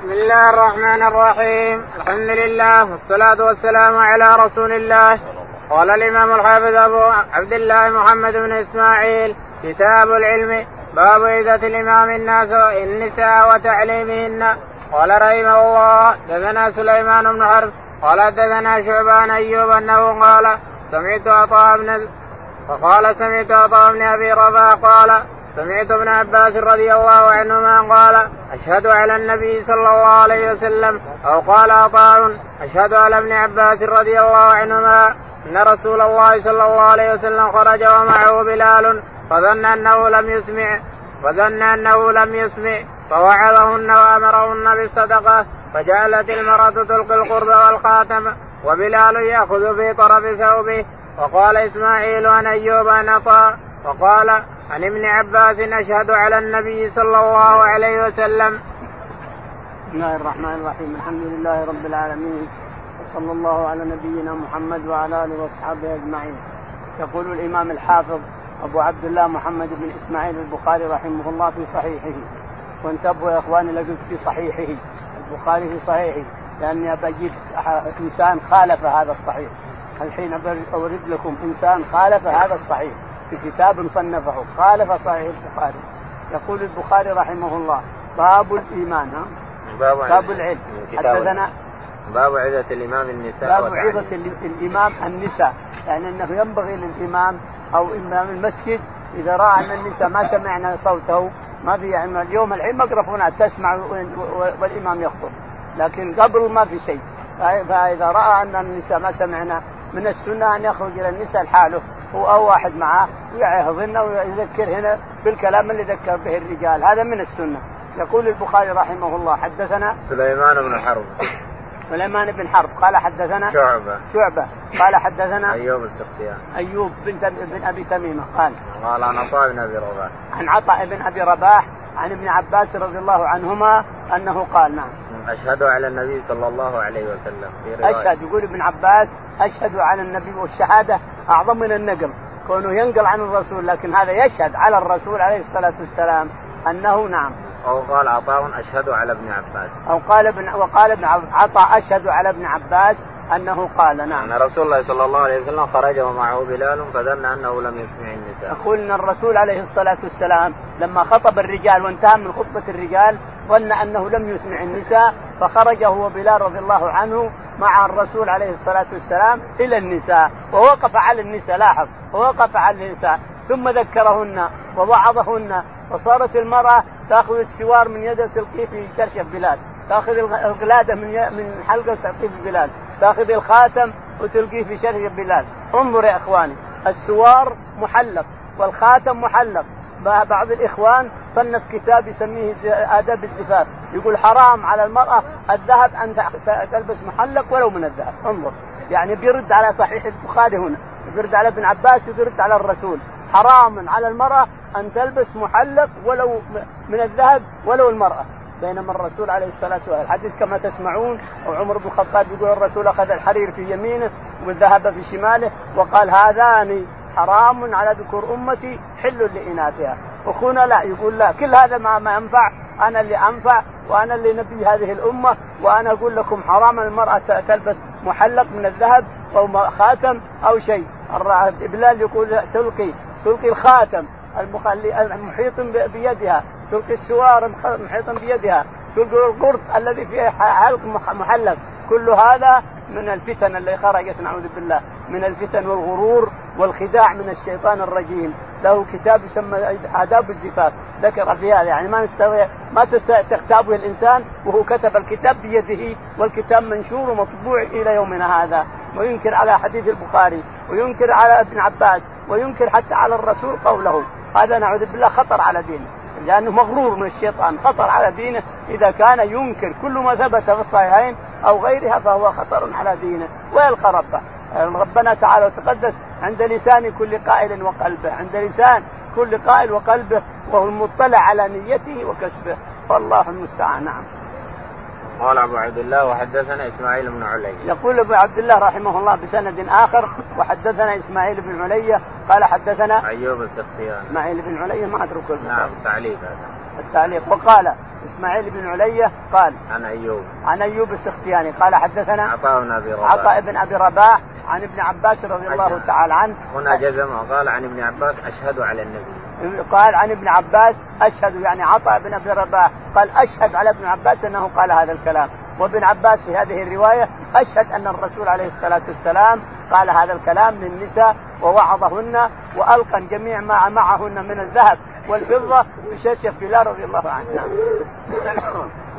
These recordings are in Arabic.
بسم الله الرحمن الرحيم. الحمد لله والصلاة والسلام على رسول الله. قال الإمام الحافظ أبو عبد الله محمد بن إسماعيل كتاب العلم باب إذة الإمام الناس النساء وتعليمهن. قال رحمه الله دثنا سليمان بن حرب قال دثنا شعبان أيوب أنه قال سمعت عطاء بن فقال سمعت عطاء بن أبي رباح قال سمعت ابن عباس رضي الله عنهما قال أشهد على النبي صلى الله عليه وسلم أو قال عطاء أشهد على ابن عباس رضي الله عنهما أن رسول الله صلى الله عليه وسلم خرج ومعه بلال فظن أنه لم يسمع فظن أنه لم يسمع فوعظهن وأمرهن بالصدقة فجعلت المرأة تلقي القرب والخاتم وبلال يأخذ في طرف ثوبه وقال إسماعيل عن أيوب عطاء وقال عن ابن عباس أشهد على النبي صلى الله عليه وسلم. بسم الله الرحمن الرحيم. الحمد لله رب العالمين. وصلى الله على نبينا محمد وعلى آله وأصحابه أجمعين. يقول الإمام الحافظ أبو عبد الله محمد بن إسماعيل البخاري رحمه الله في صحيحه. وانتبهوا يا إخواني لقيت في صحيحه. البخاري في صحيحه. لأني بجيب إنسان خالف هذا الصحيح. الحين أورد لكم إنسان خالف هذا الصحيح. في كتاب صنفه. خالف صحيح البخاري. يقول البخاري رحمه الله باب الإيمان ها؟ باب, باب العلم. حدثنا باب عظة الإمام النساء باب عظة الإمام النساء. يعني أنه ينبغي للإمام أو إمام المسجد إذا رأى أن النساء ما سمعنا صوته ما في يعني اليوم الميكروفونات تسمع والإمام يخطب. لكن قبل ما في شيء. فإذا رأى أن النساء ما سمعنا من السنة أن يخرج إلى النساء لحاله. هو أو واحد معاه ويعظهن ويذكر هنا بالكلام اللي ذكر به الرجال. هذا من السنة. يقول البخاري رحمه الله حدثنا سليمان بن حرب. سليمان بن حرب. قال حدثنا شعبة. شعبة. قال حدثنا أيوب السختيان. أيوب بن بن أبي تميمة. قال قال عن عطاء بن أبي رباح. عن عطاء بن أبي رباح عن ابن عباس رضي الله عنهما أنه قال نعم. أشهد على النبي صلى الله عليه وسلم. في أشهد يقول ابن عباس أشهد على النبي والشهادة أعظم من النقل كونه ينقل عن الرسول لكن هذا يشهد على الرسول عليه الصلاة والسلام أنه نعم. أو قال عطاء أشهد على ابن عباس. أو قال ابن وقال ابن عطاء أشهد على ابن عباس أنه قال نعم. أن رسول الله صلى الله عليه وسلم خرج ومعه بلال فظن أنه لم يسمع النساء. يقول أن الرسول عليه الصلاة والسلام لما خطب الرجال وانتهى من خطبة الرجال ظن أنه لم يسمع النساء فخرج هو بلال رضي الله عنه مع الرسول عليه الصلاة والسلام إلى النساء ووقف على النساء لاحظ ووقف على النساء ثم ذكرهن ووعظهن وصارت المرأة تأخذ السوار من يده تلقيه في شرشف بلال تأخذ القلادة من من حلقة تلقيه في بلال تأخذ الخاتم وتلقيه في شرشف بلال. انظر يا إخواني السوار محلق والخاتم محلق. بعض الإخوان صنف كتاب يسميه آداب الزفاف يقول حرام على المرأة الذهب أن تلبس محلق ولو من الذهب. انظر. يعني بيرد على صحيح البخاري هنا. بيرد على ابن عباس وبيرد على الرسول. حرام على المرأة أن تلبس محلق ولو من الذهب ولو المرأة. بينما الرسول عليه الصلاة والسلام الحديث كما تسمعون وعمر بن الخطاب يقول الرسول أخذ الحرير في يمينه والذهب في شماله وقال هذان حرام على ذكور أمتي حل لإناثها. أخونا لا يقول لا كل هذا ما, ما ينفع أنا اللي أنفع وأنا اللي نبي هذه الأمة وأنا أقول لكم حرام المرأة تلبس محلق من الذهب أو خاتم أو شيء. بلال يقول تلقي تلقي الخاتم المخلي المحيط بيدها. تلقي السوار المحيط بيدها. تلقي القرط الذي فيه حلق محلق. كل هذا من الفتن اللي خرجت نعوذ بالله من الفتن والغرور والخداع من الشيطان الرجيم. له كتاب يسمى آداب الزفاف. ذكر في هذا يعني ما نستطيع ما تستطيع تغتابه الإنسان وهو كتب الكتاب بيده والكتاب منشور ومطبوع إلى يومنا هذا. وينكر على حديث البخاري وينكر على ابن عباس وينكر حتى على الرسول قوله. هذا نعوذ بالله خطر على دينه لأنه مغرور من الشيطان خطر على دينه إذا كان ينكر. كل ما ثبت في الصحيحين أو غيرها فهو خطر على دينه. ويلقى ربه. ربنا تعالى وتقدس عند لسان كل قائل وقلبه. عند لسان كل قائل وقلبه وهو المطلع على نيته وكسبه. فالله المستعان. نعم. قال أبو عبد الله وحدثنا إسماعيل بن علي يقول أبو عبد الله رحمه الله بسند آخر وحدثنا إسماعيل بن علي قال حدثنا أيوب السختياني. إسماعيل بن علي ما اترك نعم تعليق هذا. التعليق. وقال إسماعيل بن علية قال عن أيوب. عن أيوب السختياني قال حدثنا عطاء بن أبي رباح. عطاء بن أبي رباح عن ابن عباس رضي الله. تعالى عنه. هنا جزم وقال عن ابن عباس أشهد على النبي. قال عن ابن عباس أشهد يعني عطاء بن أبي رباح قال أشهد على ابن عباس أنه قال هذا الكلام. وابن عباس في هذه الرواية أشهد أن الرسول عليه الصلاة والسلام قال هذا الكلام للنساء ووعظهن والقى جميع ما معهن من الذهب. والفضة بشاشه بلال رضي الله عنه.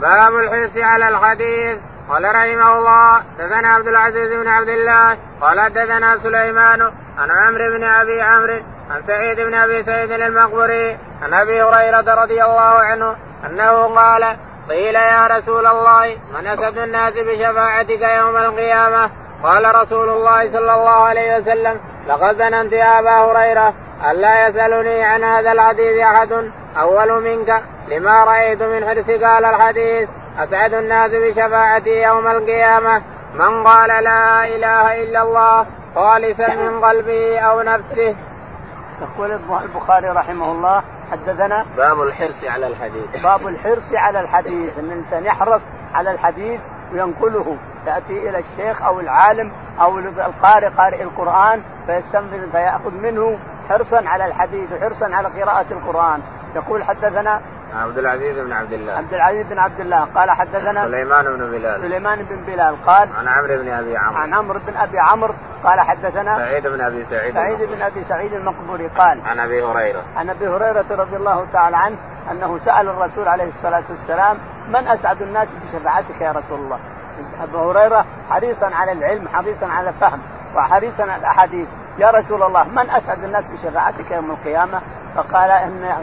باب الحرص على الحديث. قال رحمه الله دثنا عبد العزيز بن عبد الله قال دثنا سليمان عن عمرو بن أبي عمرو عن سعيد بن أبي سعيد المقبري عن أبي هريرة رضي الله عنه أنه قال قيل يا رسول الله من أسد الناس بشفاعتك يوم القيامة؟ قال رسول الله صلى الله عليه وسلم لقد ظننت يا أبا هريرة الا يسألني عن هذا الحديث أحد أول منك لما رأيت من حرصك على الحديث أسعد الناس بشفاعتي يوم القيامة من قال لا إله إلا الله خالصا من قلبه أو نفسه. يقول البخاري رحمه الله حدثنا باب الحرص على الحديث. باب الحرص على الحديث ان الانسان يحرص على الحديث وينقله ياتي إلى الشيخ أو العالم أو القارئ قارئ القرآن فيستنفذ فيأخذ منه حرصا على الحديث وحرصا على قراءة القرآن. يقول حدثنا عبد العزيز بن عبد الله. عبد العزيز بن عبد الله. قال حدثنا سليمان بن بلال. سليمان بن بلال. قال عن عمرو بن أبي عمرو. عن عمرو بن أبي عمرو. قال حدثنا سعيد بن أبي سعيد سعيد بن أبي سعيد المقبوري. قال عن أبي هريرة. عن أبي هريرة رضي الله تعالى عنه أنه سأل الرسول عليه الصلاة والسلام من أسعد الناس بشفاعتك يا رسول الله؟ أبو هريرة حريصا على العلم حريصا على الفهم وحريصا على الأحاديث. يا رسول الله من أسعد الناس بشفاعتك يوم القيامة؟ فقال إني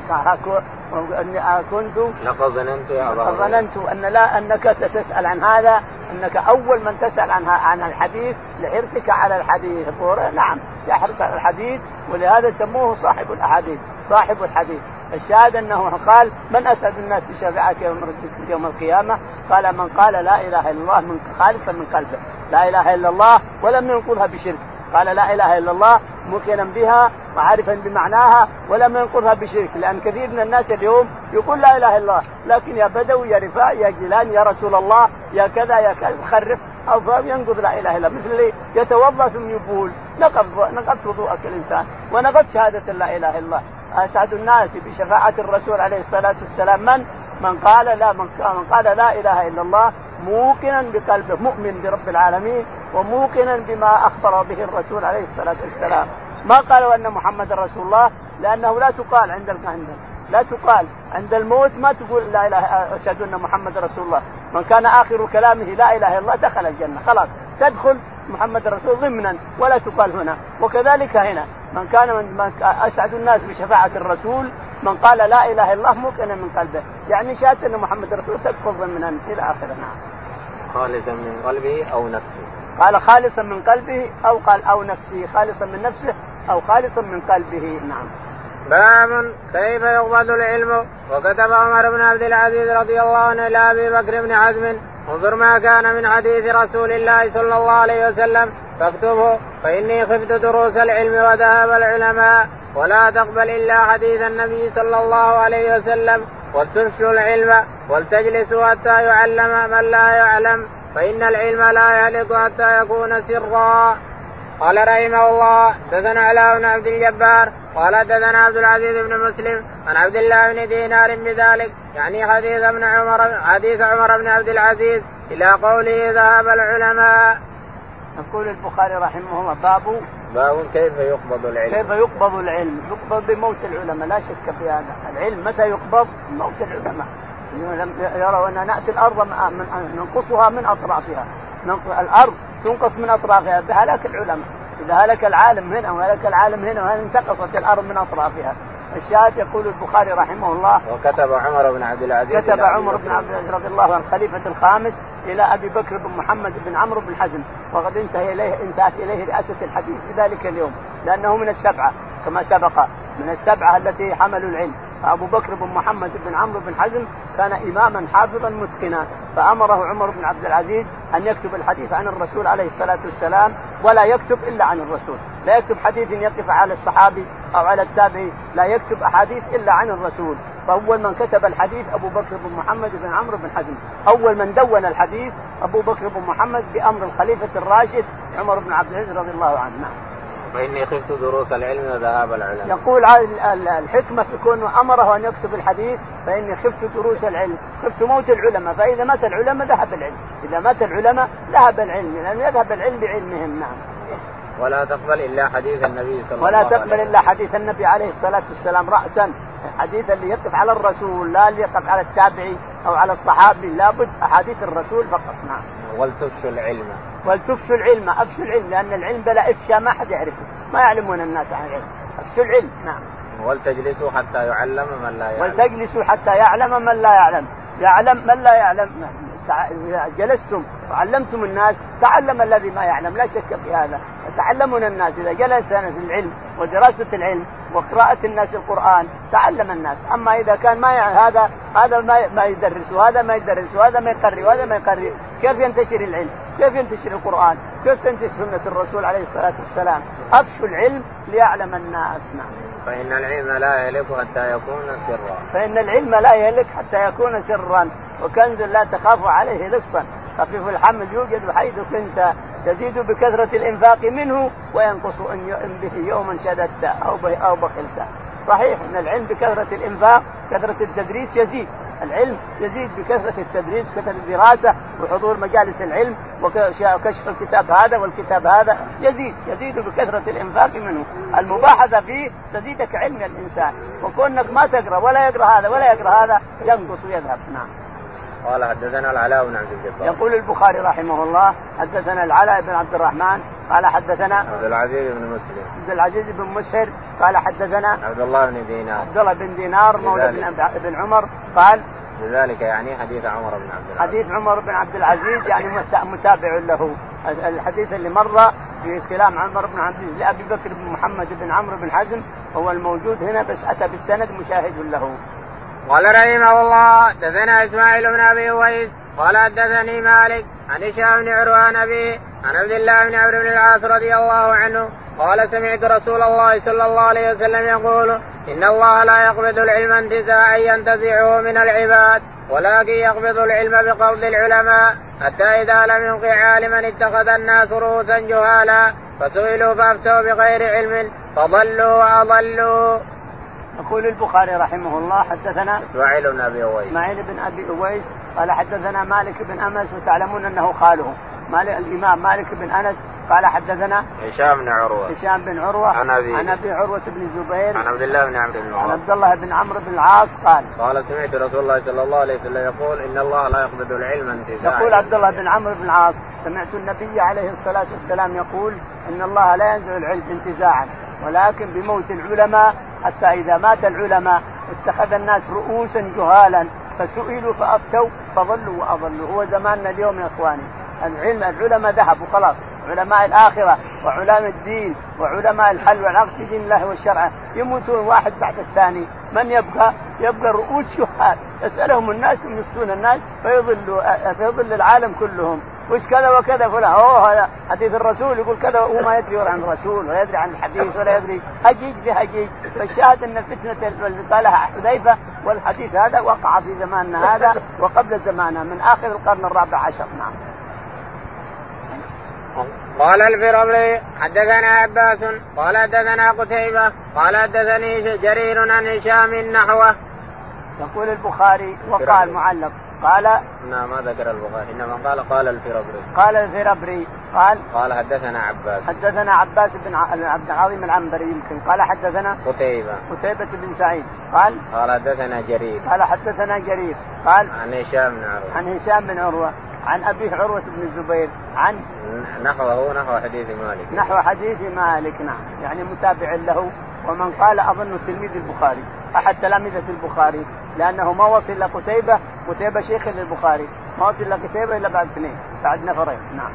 اني كنت لقد ظننت يا أبا ظننت أن لا أنك ستسأل عن هذا أنك أول من تسأل عن عن الحديث لحرصك على الحديث. نعم. يحرص على الحديث ولهذا سموه صاحب الأحاديث صاحب الحديث. الشاهد أنه قال من أسعد الناس بشفاعتك يوم يوم القيامة؟ قال من قال لا إله إلا الله من خالصا من قلبه، لا إله إلا الله؟ ولم ينقضها بشرك، قال لا إله إلا الله موقنا بها وعارفا بمعناها ولم ينقضها بشرك. لأن كثير من الناس اليوم يقول لا إله إلا الله لكن يا بدوي يا رفاع يا جيلان يا رسول الله يا كذا يا كذا. يخرف أو ينقض لا إله إلا مثل اللي يتوضأ ثم يقول نقض نقضت وضوءك الإنسان. ونقض شهادة لا إله إلا الله. أسعد الناس بشفاعة الرسول عليه الصلاة والسلام. من؟ من قال لا من قال لا إله إلا الله. موقنا بقلبه. مؤمن برب العالمين. وموقنا بما أخبر به الرسول عليه الصلاة والسلام. ما قالوا أن محمد رسول الله؟ لأنه لا تقال عند عند لا تقال. عند الموت ما تقول لا اله أشهد أن محمد رسول الله. من كان آخر كلامه لا إله إلا الله دخل الجنة خلاص تدخل محمد الرسول ضمنا ولا تقال هنا وكذلك هنا من كان من أسعد الناس بشفاعة الرسول من قال لا إله إلا الله موقنا من قلبه يعني شهادة أن محمد رسول تدخل ضمنا إلى اخره نعم. خالصا من قلبه أو نفسه. قال خالصا من قلبه أو قال أو نفسه خالصا من نفسه أو خالصا من قلبه نعم. باب كيف يقبض العلم؟ وكتب عمر بن عبد العزيز رضي الله عنه إلى أبي بكر بن حزم انظر ما كان من حديث رسول الله صلى الله عليه وسلم فاكتبه فإني خفت دروس العلم وذهب العلماء ولا تقبل إلا حديث النبي صلى الله عليه وسلم ولتفشوا العلم ولتجلسوا حتى يعلم من لا يعلم فإن العلم لا يهلك حتى يكون سرا. قال رحمه الله دثنا علاء بن عبد الجبار قال دثنا عبد العزيز بن مسلم عن عبد الله بن دينار بذلك يعني حديث ابن عمر حديث عمر بن عبد العزيز إلى قوله ذهب العلماء. يقول البخاري رحمه الله باب باب كيف يقبض العلم. كيف يقبض العلم؟ يقبض بموت العلماء لا شك في هذا. العلم متى يقبض؟ موت العلماء. يروا أن نأتي الأرض من ننقصها من أطرافها. الأرض تنقص من أطرافها بهلاك العلماء إذا هلك العالم هنا وهلك العالم هنا وهل انتقصت الأرض من أطرافها؟ الشاهد يقول البخاري رحمه الله وكتب عمر بن عبد العزيز كتب عمر بن عبد العزيز رضي الله عنه الخليفه الخامس إلى أبي بكر بن محمد بن عمرو بن حزم وقد انتهى إليه انتهت إليه رئاسة الحديث في ذلك اليوم لأنه من السبعة كما سبق من السبعة التي حملوا العلم. فابو بكر بن محمد بن عمرو بن حزم كان إماما حافظا متقنا فأمره عمر بن عبد العزيز أن يكتب الحديث عن الرسول عليه الصلاة والسلام ولا يكتب إلا عن الرسول، لا يكتب حديث يقف على الصحابي أو على التابعي، لا يكتب أحاديث إلا عن الرسول، فأول من كتب الحديث أبو بكر بن محمد بن عمرو بن حزم أول من دون الحديث أبو بكر بن محمد بأمر الخليفة الراشد عمر بن عبد العزيز رضي الله عنه. فإني خفت دروس العلم وذهاب العلماء. يقول الحكمة في كونه أمره أن يكتب الحديث فإني خفت دروس العلم، خفت موت العلماء، فإذا مات العلماء ذهب العلم، إذا مات العلماء ذهب العلم، لأنه يذهب العلم بعلمهم نعم. ولا تقبل إلا حديث النبي صلى الله عليه وسلم. ولا تقبل إلا حديث النبي عليه الصلاة والسلام راسا، الحديث اللي يقف على الرسول لا اللي يقف على التابعي أو على الصحابي لابد أحاديث الرسول فقط. نعم. ولتفشوا العلم. ولتفشوا العلم، أفشوا العلم لأن العلم بلا افشاء ما حد يعرفه. ما يعلمون الناس عن العلم. أفشوا العلم. نعم. ولتجلسوا حتى يعلم من لا يعلم. ولتجلسوا حتى يعلم من لا يعلم. يعلم من لا يعلم. إذا جلستم وعلمتم الناس تعلم الذي ما يعلم لا شك في هذا يتعلمون الناس إذا جلس العلم ودراسة العلم وقراءة الناس القرآن تعلم الناس أما إذا كان ما يعني هذا هذا ما ما يدرس وهذا ما يدرس وهذا ما يقري وهذا ما يقري كيف ينتشر العلم؟ كيف ينتشر القرآن؟ كيف تنتشر سنة الرسول عليه الصلاة والسلام؟ أفشوا العلم ليعلم الناس نعم. فإن العلم لا يهلك حتى يكون سرا. فإن العلم لا يهلك حتى يكون سرا. وكنز لا تخاف عليه لصا. خفيف الحمل يوجد حيث كنت تزيد بكثرة الإنفاق منه وينقص إن به يوما شددت أو أو بخلت صحيح أن العلم بكثرة الإنفاق كثرة التدريس يزيد. العلم يزيد بكثرة التدريس كثرة الدراسة وحضور مجالس العلم وكشف الكتاب هذا والكتاب هذا يزيد يزيد بكثرة الإنفاق منه. المباحثة فيه تزيدك علم الإنسان. وكونك ما تقرأ ولا يقرأ هذا ولا يقرأ هذا ينقص ويذهب. نعم. قال حدثنا العلاء بن عبد الجبار. يقول البخاري رحمه الله حدثنا العلاء بن عبد الرحمن قال حدثنا عبد العزيز بن مسلم. عبد العزيز بن مسهر قال حدثنا عبد الله بن دينار. عبد الله بن دينار مولى بن, بن عمر قال لذلك يعني حديث عمر بن عبد العزيز. حديث عمر بن عبد العزيز يعني متابع له. الحديث اللي مر في كلام عمر بن عبد العزيز لأبي بكر بن محمد بن عمرو بن حزم هو الموجود هنا بس أتى بالسند مشاهد له. قال رحمه الله دثنا إسماعيل بن أبي اويس قال حدثني مالك عن هشام بن عروان أبي عن عبد الله بن عمرو بن العاص رضي الله عنه قال سمعت رسول الله صلى الله عليه وسلم يقول إن الله لا يقبض العلم انتزاعا ينتزعه من العباد ولكن يقبض العلم بقبض العلماء حتى إذا لم يبق عالما اتخذ الناس رؤوسا جهالا فسئلوا فأفتوا بغير علم فضلوا وأضلوا. يقول البخاري رحمه الله حدثنا إسماعيل بن أبي أويس. إسماعيل بن أبي أويس قال حدثنا مالك بن أنس وتعلمون أنه خاله. مالك الإمام مالك بن أنس قال حدثنا هشام بن عروة. هشام بن عروة عن ابي عن أبي عروة بن الزبير. عن عبد الله بن عمرو بن العاص. عن عبد الله بن عمرو بن العاص قال قال سمعت رسول الله صلى الله عليه وسلم يقول إن الله لا يقبض العلم انتزاعا. يقول عبد الله بن عمرو بن العاص سمعت النبي عليه الصلاة والسلام يقول إن الله لا ينزل العلم انتزاعا ولكن بموت العلماء حتى إذا مات العلماء اتخذ الناس رؤوسا جهالا فسئلوا فأفتوا فضلوا وأضلوا. هو زماننا اليوم يا إخواني. العلم العلماء ذهبوا خلاص. علماء الآخرة وعلماء الدين وعلماء الحل والعقد في دين الله والشرع يموتون. واحد بعد الثاني. من يبقى؟ يبقى رؤوس شهاد. يسألهم الناس يفتون الناس فيضلوا فيضل العالم كلهم. وش كذا وكذا فلان؟ أوه هذا حديث الرسول يقول كذا وهو ما يدري عن الرسول ولا يدري عن الحديث ولا يدري. هجيج في هجيج. فالشاهد أن فتنة اللي قالها حذيفة والحديث هذا وقع في زماننا هذا وقبل زماننا من آخر القرن الرابع عشر. نعم. قال الفرابري حدثنا عباس قال حدثنا قتيبة قال حدثني جرير عن هشام نحوه. يقول البخاري وقال معلق قال نعم ما ذكر البخاري إنما قال قال الفربري قال الفربري قال قال حدثنا عباس. حدثنا عباس بن عبد العظيم العنبري يمكن. قال حدثنا قتيبة. قتيبة بن سعيد. قال قال حدثنا جرير. قال حدثنا جرير. قال عن هشام بن عروة. عن هشام بن عروة. عن أبيه عروة بن الزبير عن نحوه نحو حديث مالك. نحو حديث مالك نعم. يعني متابع له ومن قال أظن تلميذ البخاري. أحد تلامذة البخاري لأنه ما وصل لقتيبة قتيبة شيخ للبخاري. ما وصل لقتيبة إلا بعد اثنين بعد نفرين نعم.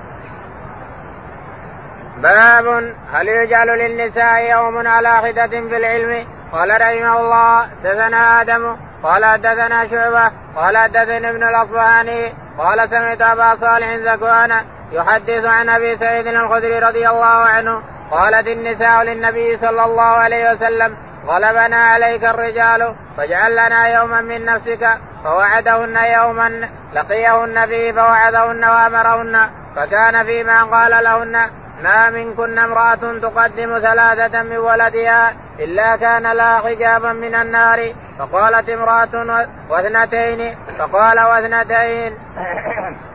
باب هل يجعل للنساء يوم على خدة في العلم؟ قال رحمه الله دثنا آدم قال حدثنا شعبة قال حدثني ابن الأصبهاني قال سمعت أبا صالح زكوان يحدث عن أبي سعيد الخدري رضي الله عنه قالت النساء للنبي صلى الله عليه وسلم غلبنا عليك الرجال فاجعل لنا يوما من نفسك فوعدهن يوما لقيهن فيه فوعدهن وأمرهن فكان فيما قال لهن ما منكن امرأة تقدم ثلاثة من ولدها إلا كان لها حجابا من النار. فقالت امرأة واثنتين. فقال واثنتين.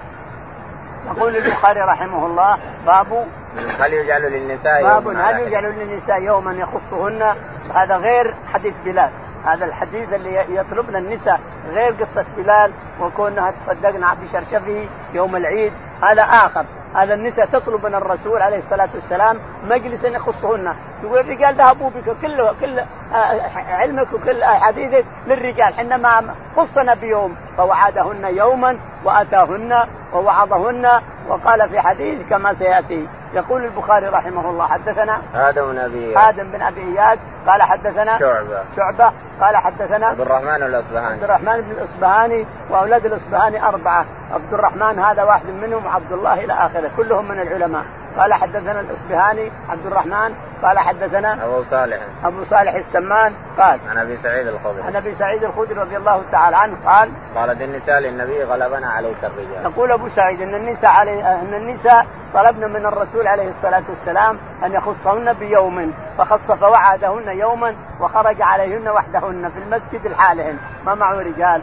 يقول البخاري رحمه الله باب هل يجعل للنساء باب هل يجعل للنساء يوما يخصهن؟ هذا غير حديث بلال. هذا الحديث اللي يطلبن النساء غير قصة بلال وكونها تصدقن بشرشفه يوم العيد. هذا آخر. هذا النساء تطلب من الرسول عليه الصلاة والسلام مجلسا يخصهن. تقول الرجال ذهبوا بك كل كل علمك وكل حديثك للرجال. حينما خصنا بيوم. فوعدهن يوما وأتاهن ووعظهن. وقال في حديث كما سيأتي. يقول البخاري رحمه الله حدثنا آدم بن أبي آدم بن أبي إياس قال حدثنا شعبة. شعبة قال حدثنا عبد الرحمن الأصبهاني. عبد الرحمن بن الأصبهاني وأولاد الأصبهاني أربعة عبد الرحمن هذا واحد منهم وعبد الله إلى آخره كلهم من العلماء. قال حدثنا الأصبهاني عبد الرحمن قال حدثنا أبو صالح. أبو صالح السمان قال عن أبي سعيد الخدري. عن أبي سعيد الخدري رضي الله تعالى عنه قال قالت النساء للنبي غلبنا عليك الرجال. يقول أبو سعيد إن النساء علي إن النساء طلبنا من الرسول عليه الصلاة والسلام أن يخصهن بيوم فخص فوعدهن يوما وخرج عليهن وحدهن في المسجد لحالهن ما معه رجال؟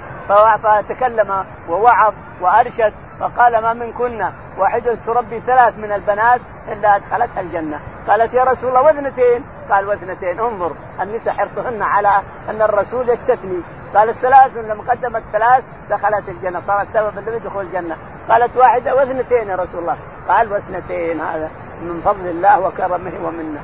فتكلم ووعظ وأرشد فقال ما منكن؟ واحدة تربي ثلاث من البنات إلا أدخلتها الجنة. قالت يا رسول الله واثنتين قال واثنتين انظر النساء حرصهن على أن الرسول يستثني. قالت ثلاث لما قدمت ثلاث دخلت الجنة صارت سبب لدخول الجنة. قالت واحدة واثنتين يا رسول الله. قال واثنتين هذا من فضل الله وكرمه ومنه.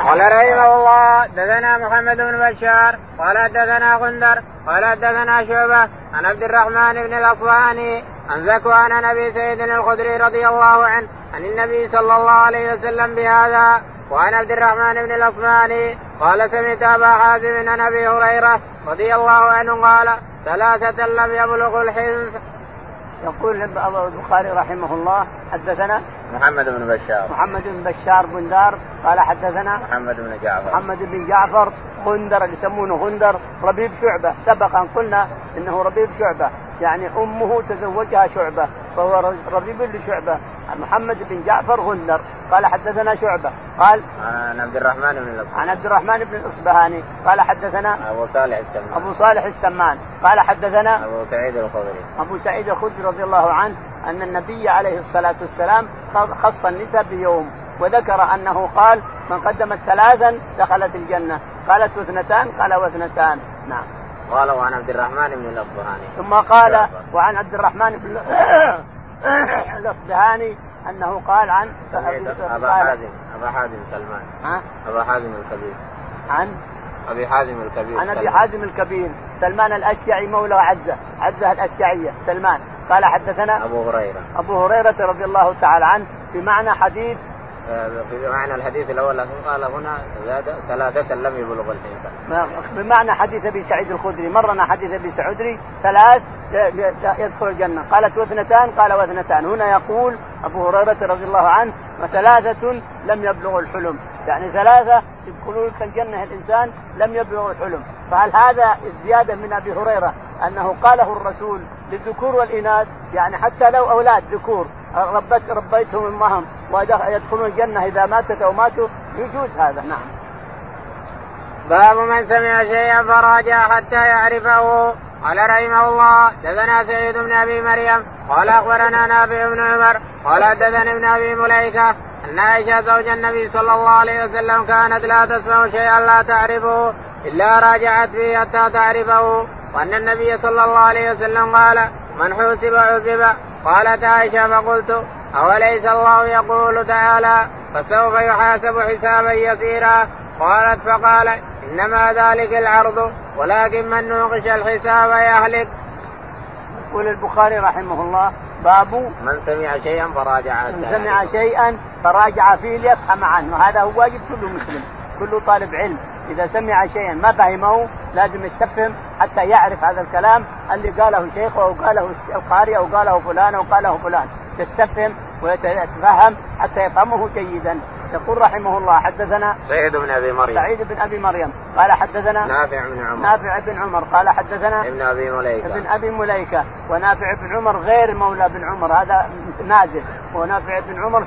قال رحمه الله دثنا محمد بن بشار قال دثنا غندر قال دثنا شعبة عن عبد الرحمن بن الأصفهاني عن ذكوان عن سعيد الخدري رضي الله عنه عن النبي صلى الله عليه وسلم بهذا وعن عبد الرحمن بن الاصفهاني قال سمعت أبا حازم عن أبي هريرة رضي الله عنه قال ثلاثة لم يبلغوا الحنث يقول البخاري رحمه الله حدثنا محمد بن بشار. محمد بن بشار بن دار قال حدثنا محمد بن جعفر. محمد بن جعفر غندر اللي يسمونه غندر ربيب شعبة. سبق أن قلنا إنه ربيب شعبة يعني أمه تزوجها شعبة فهو ربيب لشعبة. محمد بن جعفر غندر. قال حدثنا شعبة. قال عن عبد الرحمن بن الأصبهاني. عن عبد الرحمن بن الأصبهاني. قال حدثنا أبو صالح السمان. أبو صالح السمان. قال حدثنا أبو سعيد الخدري. أبو سعيد الخدري رضي الله عنه أن النبي عليه الصلاة والسلام خص النساء بيوم وذكر أنه قال من قدمت ثلاثا دخلت الجنة. قالت واثنتان قال واثنتان نعم. قال وعن عبد الرحمن بن الأصبهاني. ثم قال وعن عبد الرحمن بن الاصبهاني أنه قال عن أبا حازم أبا حازم سلمان. ها؟ أبا حازم الكبير. عن؟ أبي حازم الكبير عن أبي حازم الكبير سلمان الاشجعي مولى عزة عزة الاشجعيه سلمان. قال حدثنا أبو هريرة. أبو هريرة رضي الله تعالى عنه بمعنى حديث في معنى الحديث الأول قال هنا زاد ثلاثة لم يبلغ الحنث بمعنى حديث أبي سعيد الخدري مرنا حديث أبي سعودري ثلاث يدخل الجنة. قالت واثنتان قال واثنتان. هنا يقول أبو هريرة رضي الله عنه وثلاثة لم يبلغوا الحلم. يعني ثلاثة يدخلون الجنة الإنسان لم يبلغوا الحلم. فهل هذا زيادة من أبي هريرة أنه قاله الرسول للذكور والإناث؟ يعني حتى لو أولاد ذكور ربت ربيتهم امهم ويدخلون الجنة إذا ماتت أو ماتوا. يجوز هذا نعم. باب من سمع شيئا فراجع حتى يعرفه. قال رحمه الله دثنا سعيد بن أبي مريم. قال أخبرنا نافع بن عمر. قال حدثني ابن أبي مليكة أن عائشة زوج النبي صلى الله عليه وسلم كانت لا تسمع شيئا لا تعرفه إلا راجعت فيه حتى تعرفه. وأن النبي صلى الله عليه وسلم قال من حوسب عذب قالت عائشة فقلت أوليس الله يقول تعالى فسوف يحاسب حسابا يسيرا؟ قالت فقال إنما ذلك العرض ولكن من نوقش الحساب يهلك. يقول البخاري رحمه الله باب من سمع شيئا فراجع من سمع شيئا فراجع فيه ليفهم عنه. وهذا هو واجب كل مسلم كل طالب علم. إذا سمع شيئا ما فهمه لازم يستفهم حتى يعرف هذا الكلام اللي قاله شيخه أو قاله القارئ أو قاله فلان أو قاله فلان. يستفهم ويتفهم حتى يفهمه جيدا. يقول رحمه الله حدثنا سعيد بن أبي مريم. سعيد بن أبي مريم. قال حدثنا نافع بن عمر. نافع بن عمر. قال حدثنا ابن أبي مليكة. ابن أبي مليكة. ونافع بن عمر غير مولى بن عمر. هذا نازل ونافع بن عمر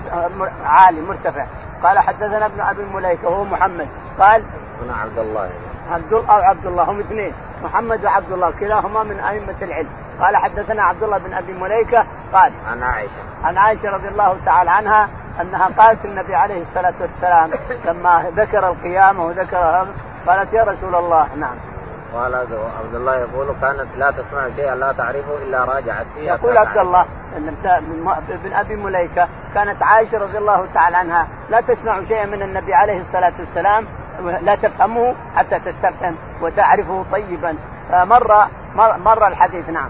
عالي مرتفع. قال حدثنا ابن أبي مليكة وهو محمد. قال ابن عبد الله. عبد الله أو عبد الله هم اثنين. محمد وعبد الله كلاهما من أئمة العلم. قال حدثنا عبد الله بن أبي مليكة قال عن عائشة. عن عائشة رضي الله تعالى عنها أنها قالت النبي عليه الصلاة والسلام لما ذكر القيامة وذكر قالت يا رسول الله نعم. قال عبد الله يقول كانت لا تسمع شيئا لا تعرفه إلا راجعت فيه يقول عبد الله بن أبي مليكة كانت عائشة رضي الله تعالى عنها لا تسمع شيئا من النبي عليه الصلاة والسلام لا تفهمه حتى تستفهم وتعرفه طيبا. مر, مر الحديث نعم.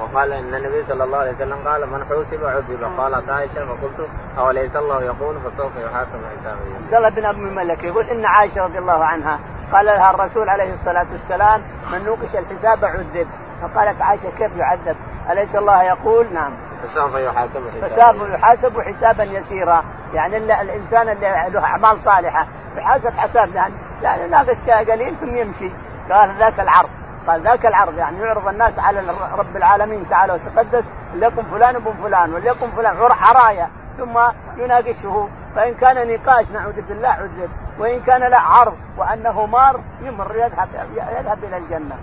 وقال إن النبي صلى الله عليه وسلم قال من حوسب عذب. قالت عائشة فقلت أوليس الله يقول فسوف يحاسب حسابا عبد الله بن ابي ملك يقول إن عائشة رضي الله عنها قال لها الرسول عليه الصلاة والسلام من نوقش الحساب عذب. فقالت عائشة كيف يعذب؟ أليس الله يقول؟ نعم. فسوف يحاسب فسوف يحاسب حسابا يسيرا. يعني الإنسان اللي له أعمال صالحة يحاسب حساب يعني يعني ناقص قليل ثم يمشي. قال ذاك العرض. قال ذاك العرض يعني يعرض الناس على رب العالمين تعالى وتقدس وليكن فلان ابن فلان وليكن فلان حرايا ثم يناقشه. فإن كان نقاش نعوذ بالله عذب وإن كان لا عرض وأنه مار يمر يذهب يذهب إلى الجنة.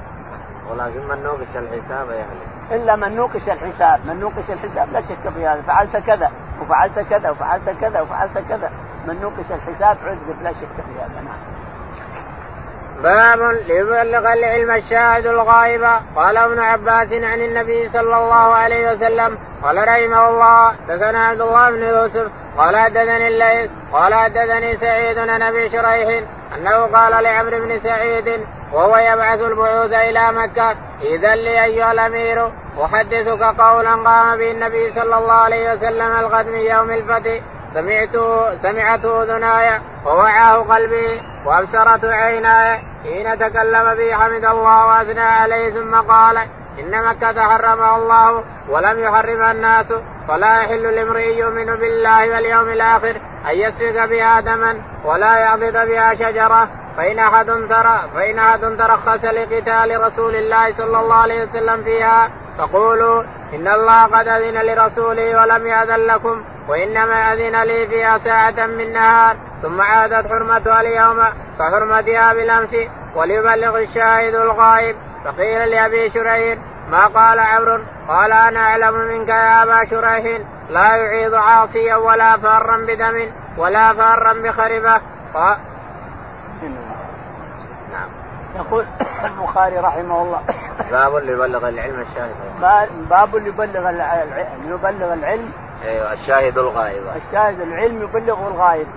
ولكن من نوقش الحساب يعني. إلا من نوقش الحساب، من نوقش الحساب لا شك في هذا، فعلت كذا. وفعلت كذا وفعلت كذا وفعلت كذا، من نوقش الحساب؟ عذب لا شك في هذا نعم. باب ليبلغ العلم الشاهد الغائب. قال ابن عباس عن النبي صلى الله عليه وسلم قال رحمه الله دثنا عبد الله بن يوسف قال حدثني الليث قال حدثني سعيد عن أبي شريح أنه قال لعمرو بن سعيد وهو يبعث البعوث إلى مكة. اذا لي أيها الأمير أحدثك قولا قام به النبي صلى الله عليه وسلم الغد من يوم الفتح. سمعته سمعته أذناي ووعاه قلبي وابصرته عيناي. حين تكلم به حمد الله وأثنى عليه ثم قال إن مكة حرمها الله ولم يحرمها الناس. فلا يحل لامرئ يؤمن بالله واليوم الآخر أن يسفك بها دما ولا يعضد بها شجرة. فإن أحد ترى فإن أحد ترخص لقتال رسول الله صلى الله عليه وسلم فيها فقولوا إن الله قد أذن لرسوله ولم يأذن لكم وإنما أذن لي فيها ساعة من نهار ثم عادت حرمتها اليوم كحرمتها بالأمس وليبلغ الشاهد الغائب فقيل لأبي شريح ما قال عمرو؟ قال أنا أعلم منك يا أبا شريح لا يعيض عاصيا ولا فارا بدم ولا فارا بخربة. يقول البخاري رحمه الله. باب يبلغ العلم الشاهد. باب يبلغ العلم يبلغ العلم. أيوه الشاهد الغائب. الشاهد العلم يبلغ الغائب.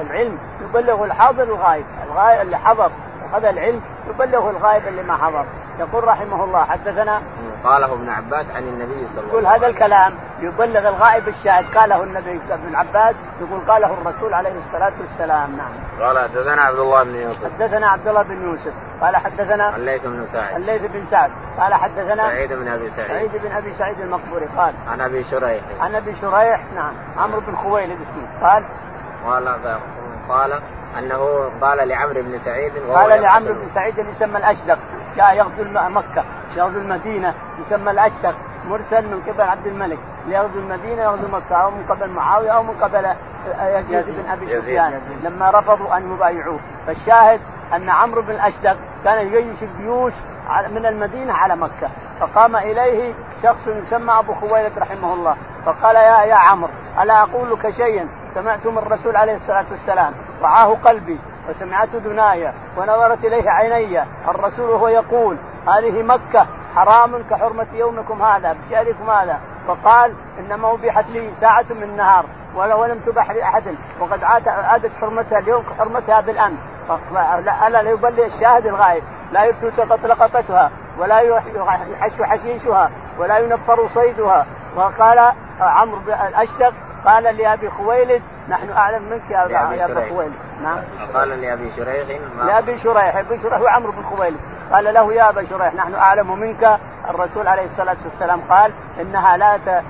العلم يبلغ الحاضر الغائب. الغائب اللي حضر هذا العلم يبلغ الغائب اللي ما حضر. يقول رحمه الله حدثنا قاله ابن عباس عن النبي صلى الله عليه وسلم. يقول هذا الكلام. يبلغ الغائب الشاهد. قاله النبي ابن عباس يقول قاله الرسول عليه الصلاة والسلام. نعم. قال حدثنا عبد الله بن يوسف. حدثنا عبد الله بن يوسف. قال حدثنا الليث بن سعد الليث بن سعد. قال حدثنا سعيد بن أبي سعيد. سعيد بن أبي سعيد المقبوري. قال عن أبي شريح. عن أبي شريح نعم. عمرو بن خويلد اسمه قال قال قال أنه قال لعمرو بن سعيد قال لعمرو بن سعيد يسمى الأشدق. جاء يغزو مكة. يغزو المدينة يسمى الأشدق. مرسل من قبل عبد الملك. ليغزو المدينة يغزو مكة أو من قبل معاوية أو من قبل يزيد بن أبي سفيان. لما رفضوا أن يبايعوه. فالشاهد أن عمرو بن الاشدق كان يجيش الجيوش من المدينة على مكة. فقام إليه شخص يسمى أبو خويلد رحمه الله. فقال يا يا عمرو ألا أقول لك شيئا؟ سمعت من الرسول عليه الصلاة والسلام. وعاه قلبي وسمعت دنايا ونظرت إليه عيني. الرسول وهو يقول هذه مكة حرام كحرمة يومكم هذا بشهركم هذا. فقال إنما أبيحت لي ساعة من النهار ولم تبح لاحد وقد عادت حرمتها اليوم كحرمتها بالأمس. الا لا يبلغ الشاهد الغائب لا يلتقط لقطتها ولا يحش حشيشها ولا ينفر صيدها. وقال عمرو الأشتق قال لأبي خويلد نحن أعلم منك يا أبا خويلد. نعم. قال لأبي شريح لأبي شريح ابي شريح هو عمرو بن خويلد. قال له يا أبا شريح نحن أعلم منك الرسول عليه الصلاة والسلام قال إنها لا ت...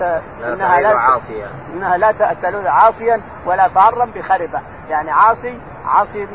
ت... إنها لا عاصيا إنها لا تلوذ عاصيا ولا فارا بخربة. يعني عاصي عاصي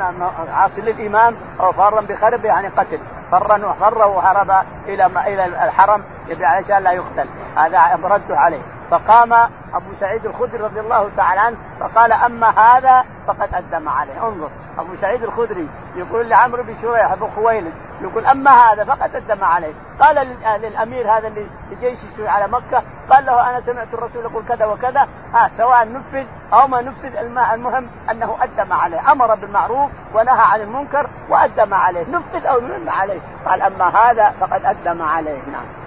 عاصي للإمام أو فارا بخربة يعني قتل. فر فر وهرب إلى إلى الحرم علشان لا يقتل. هذا رده عليه. فقام أبو سعيد الخدري رضي الله تعالى عنه فقال أما هذا فقد أدم عليه. انظر أبو سعيد الخدري يقول لعمرو بن شريح ابو خويلد يقول أما هذا فقد أدم عليه. قال للأمير هذا اللي لجيش على مكة قال له أنا سمعت الرسول يقول كذا وكذا. ها سواء نفذ أو ما نفذ المهم أنه أدم عليه. أمر بالمعروف ونهى عن المنكر وأدم عليه. نفذ أو ننهى عليه. قال أما هذا فقد أدم عليه. نعم.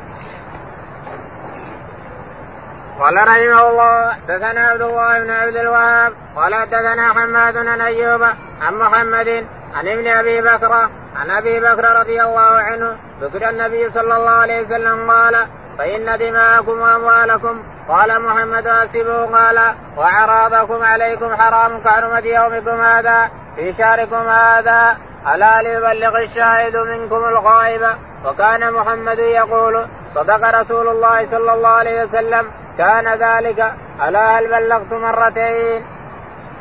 قال رحمه الله حدثنا عبد الله بن عبد الوهاب قال حدثنا حماد بن أيوب عن محمد عن ابن أبي بكر عن أبي بكر رضي الله عنه ذكر النبي صلى الله عليه وسلم قال فإن دماءكم وأموالكم قال محمد أكسبوا قال وأعراضكم عليكم حرام كحرمة يومكم هذا في شهركم هذا ألا ليبلغ الشاهد منكم الغائب؟ وكان محمد يقول صدق رسول الله صلى الله عليه وسلم كان ذلك. ألا هل بلغت مرتين؟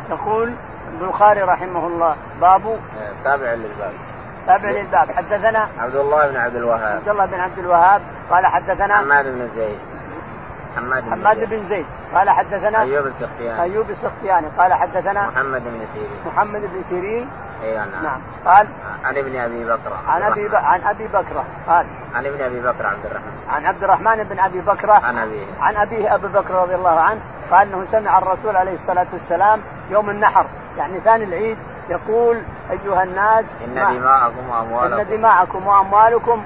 يقول البخاري رحمه الله باب تابع للباب. تابع للباب. حدثنا عبد الله بن عبد الوهاب. عبد الله بن عبد الوهاب قال حدثنا حماد بن زيد. حماد بن حماد بن زيد. قال حدثنا أيوب السختياني. أيوب السختياني. قال حدثنا محمد بن سيرين. محمد بن سيرين. اي نعم. نعم. قال عن ابن أبي بكر. عن أبي ب... عن أبي بكر. قال عن ابن أبي بكر عبد الرحمن. عن عبد الرحمن بن أبي بكر. عن أبيه. عن أبيه ابي بكر رضي الله عنه. قال إنه سمع الرسول عليه الصلاة والسلام يوم النحر. يعني ثاني العيد يقول أيها الناس إن دماءكم وأموالكم. إن دماءكم وأموالكم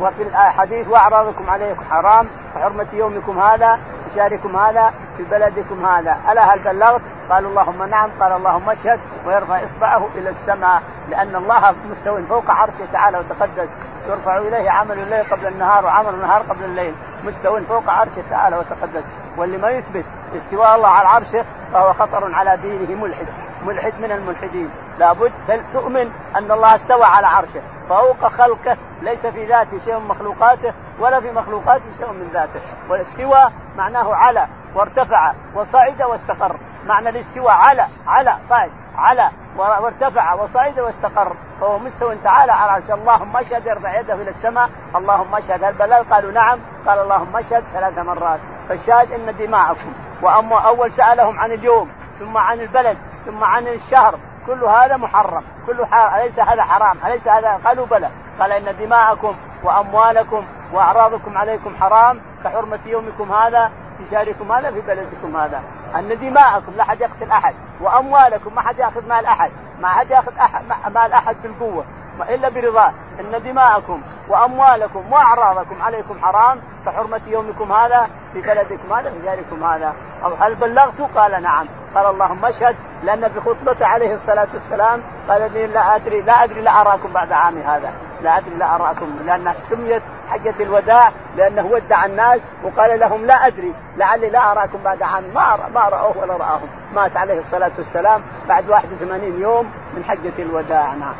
وفي الحديث وأعراضكم عليكم حرام وحرمة يومكم هذا شهركم هذا في بلدكم هذا. ألا هل بلغت؟ قالوا اللهم نعم قال اللهم اشهد ويرفع إصبعه إلى السماء لأن الله مستوى فوق عرشه تعالى وتقدس. يرفع إليه عمل الليل قبل النهار وعمل النهار قبل الليل. مستوى فوق عرشه تعالى وتقدس. واللي ما يثبت استواء الله على عرشه فهو خطر على دينه ملحد ملحد من الملحدين. لابد تؤمن أن الله استوى على عرشه. فوق خلقه ليس في ذاته شيء من مخلوقاته ولا في مخلوقاته شيء من ذاته. والاستواء معناه على وارتفع وصعد واستقر. معنى الاستواء على على صعد على وارتفع وصعد واستقر. فهو مستوى تعالى على عرش اللهم اشهد يرفع يده إلى السماء اللهم اشهد هل بلغ قالوا نعم قال اللهم اشهد ثلاث مرات. فالشاهد إن دماءكم. وأما أول سألهم عن اليوم ثم عن البلد ثم عن الشهر كل هذا محرم. كل أليس هذا حرام؟ أليس هذا؟ قالوا بلى. قال إن دماءكم وأموالكم وأعراضكم عليكم حرام كحرمة يومكم هذا في شهركم هذا في بلدكم هذا. أن دماءكم لا أحد يقتل أحد. وأموالكم ما حد يأخذ مال أحد. ما حد يأخذ أحد مال أحد بالقوة. إلا برضاه إن دماءكم وأموالكم وأعراضكم عليكم حرام كحرمة يومكم هذا في بلدكم هذا في داركم هذا. أو هل بلغت؟ قال نعم. قال اللهم اشهد لأن في خطبته عليه الصلاة والسلام قال إني لا ادري لا أدري لا أراكم بعد عامي هذا. لا أدري لا أراكم لأن سميت حجة الوداع لأنه ودع الناس وقال لهم لا أدري لعلي لا أراكم بعد عام ما ما رأوه ولا رآهم. مات عليه الصلاة والسلام بعد 81 يوم من حجة الوداع. نعم.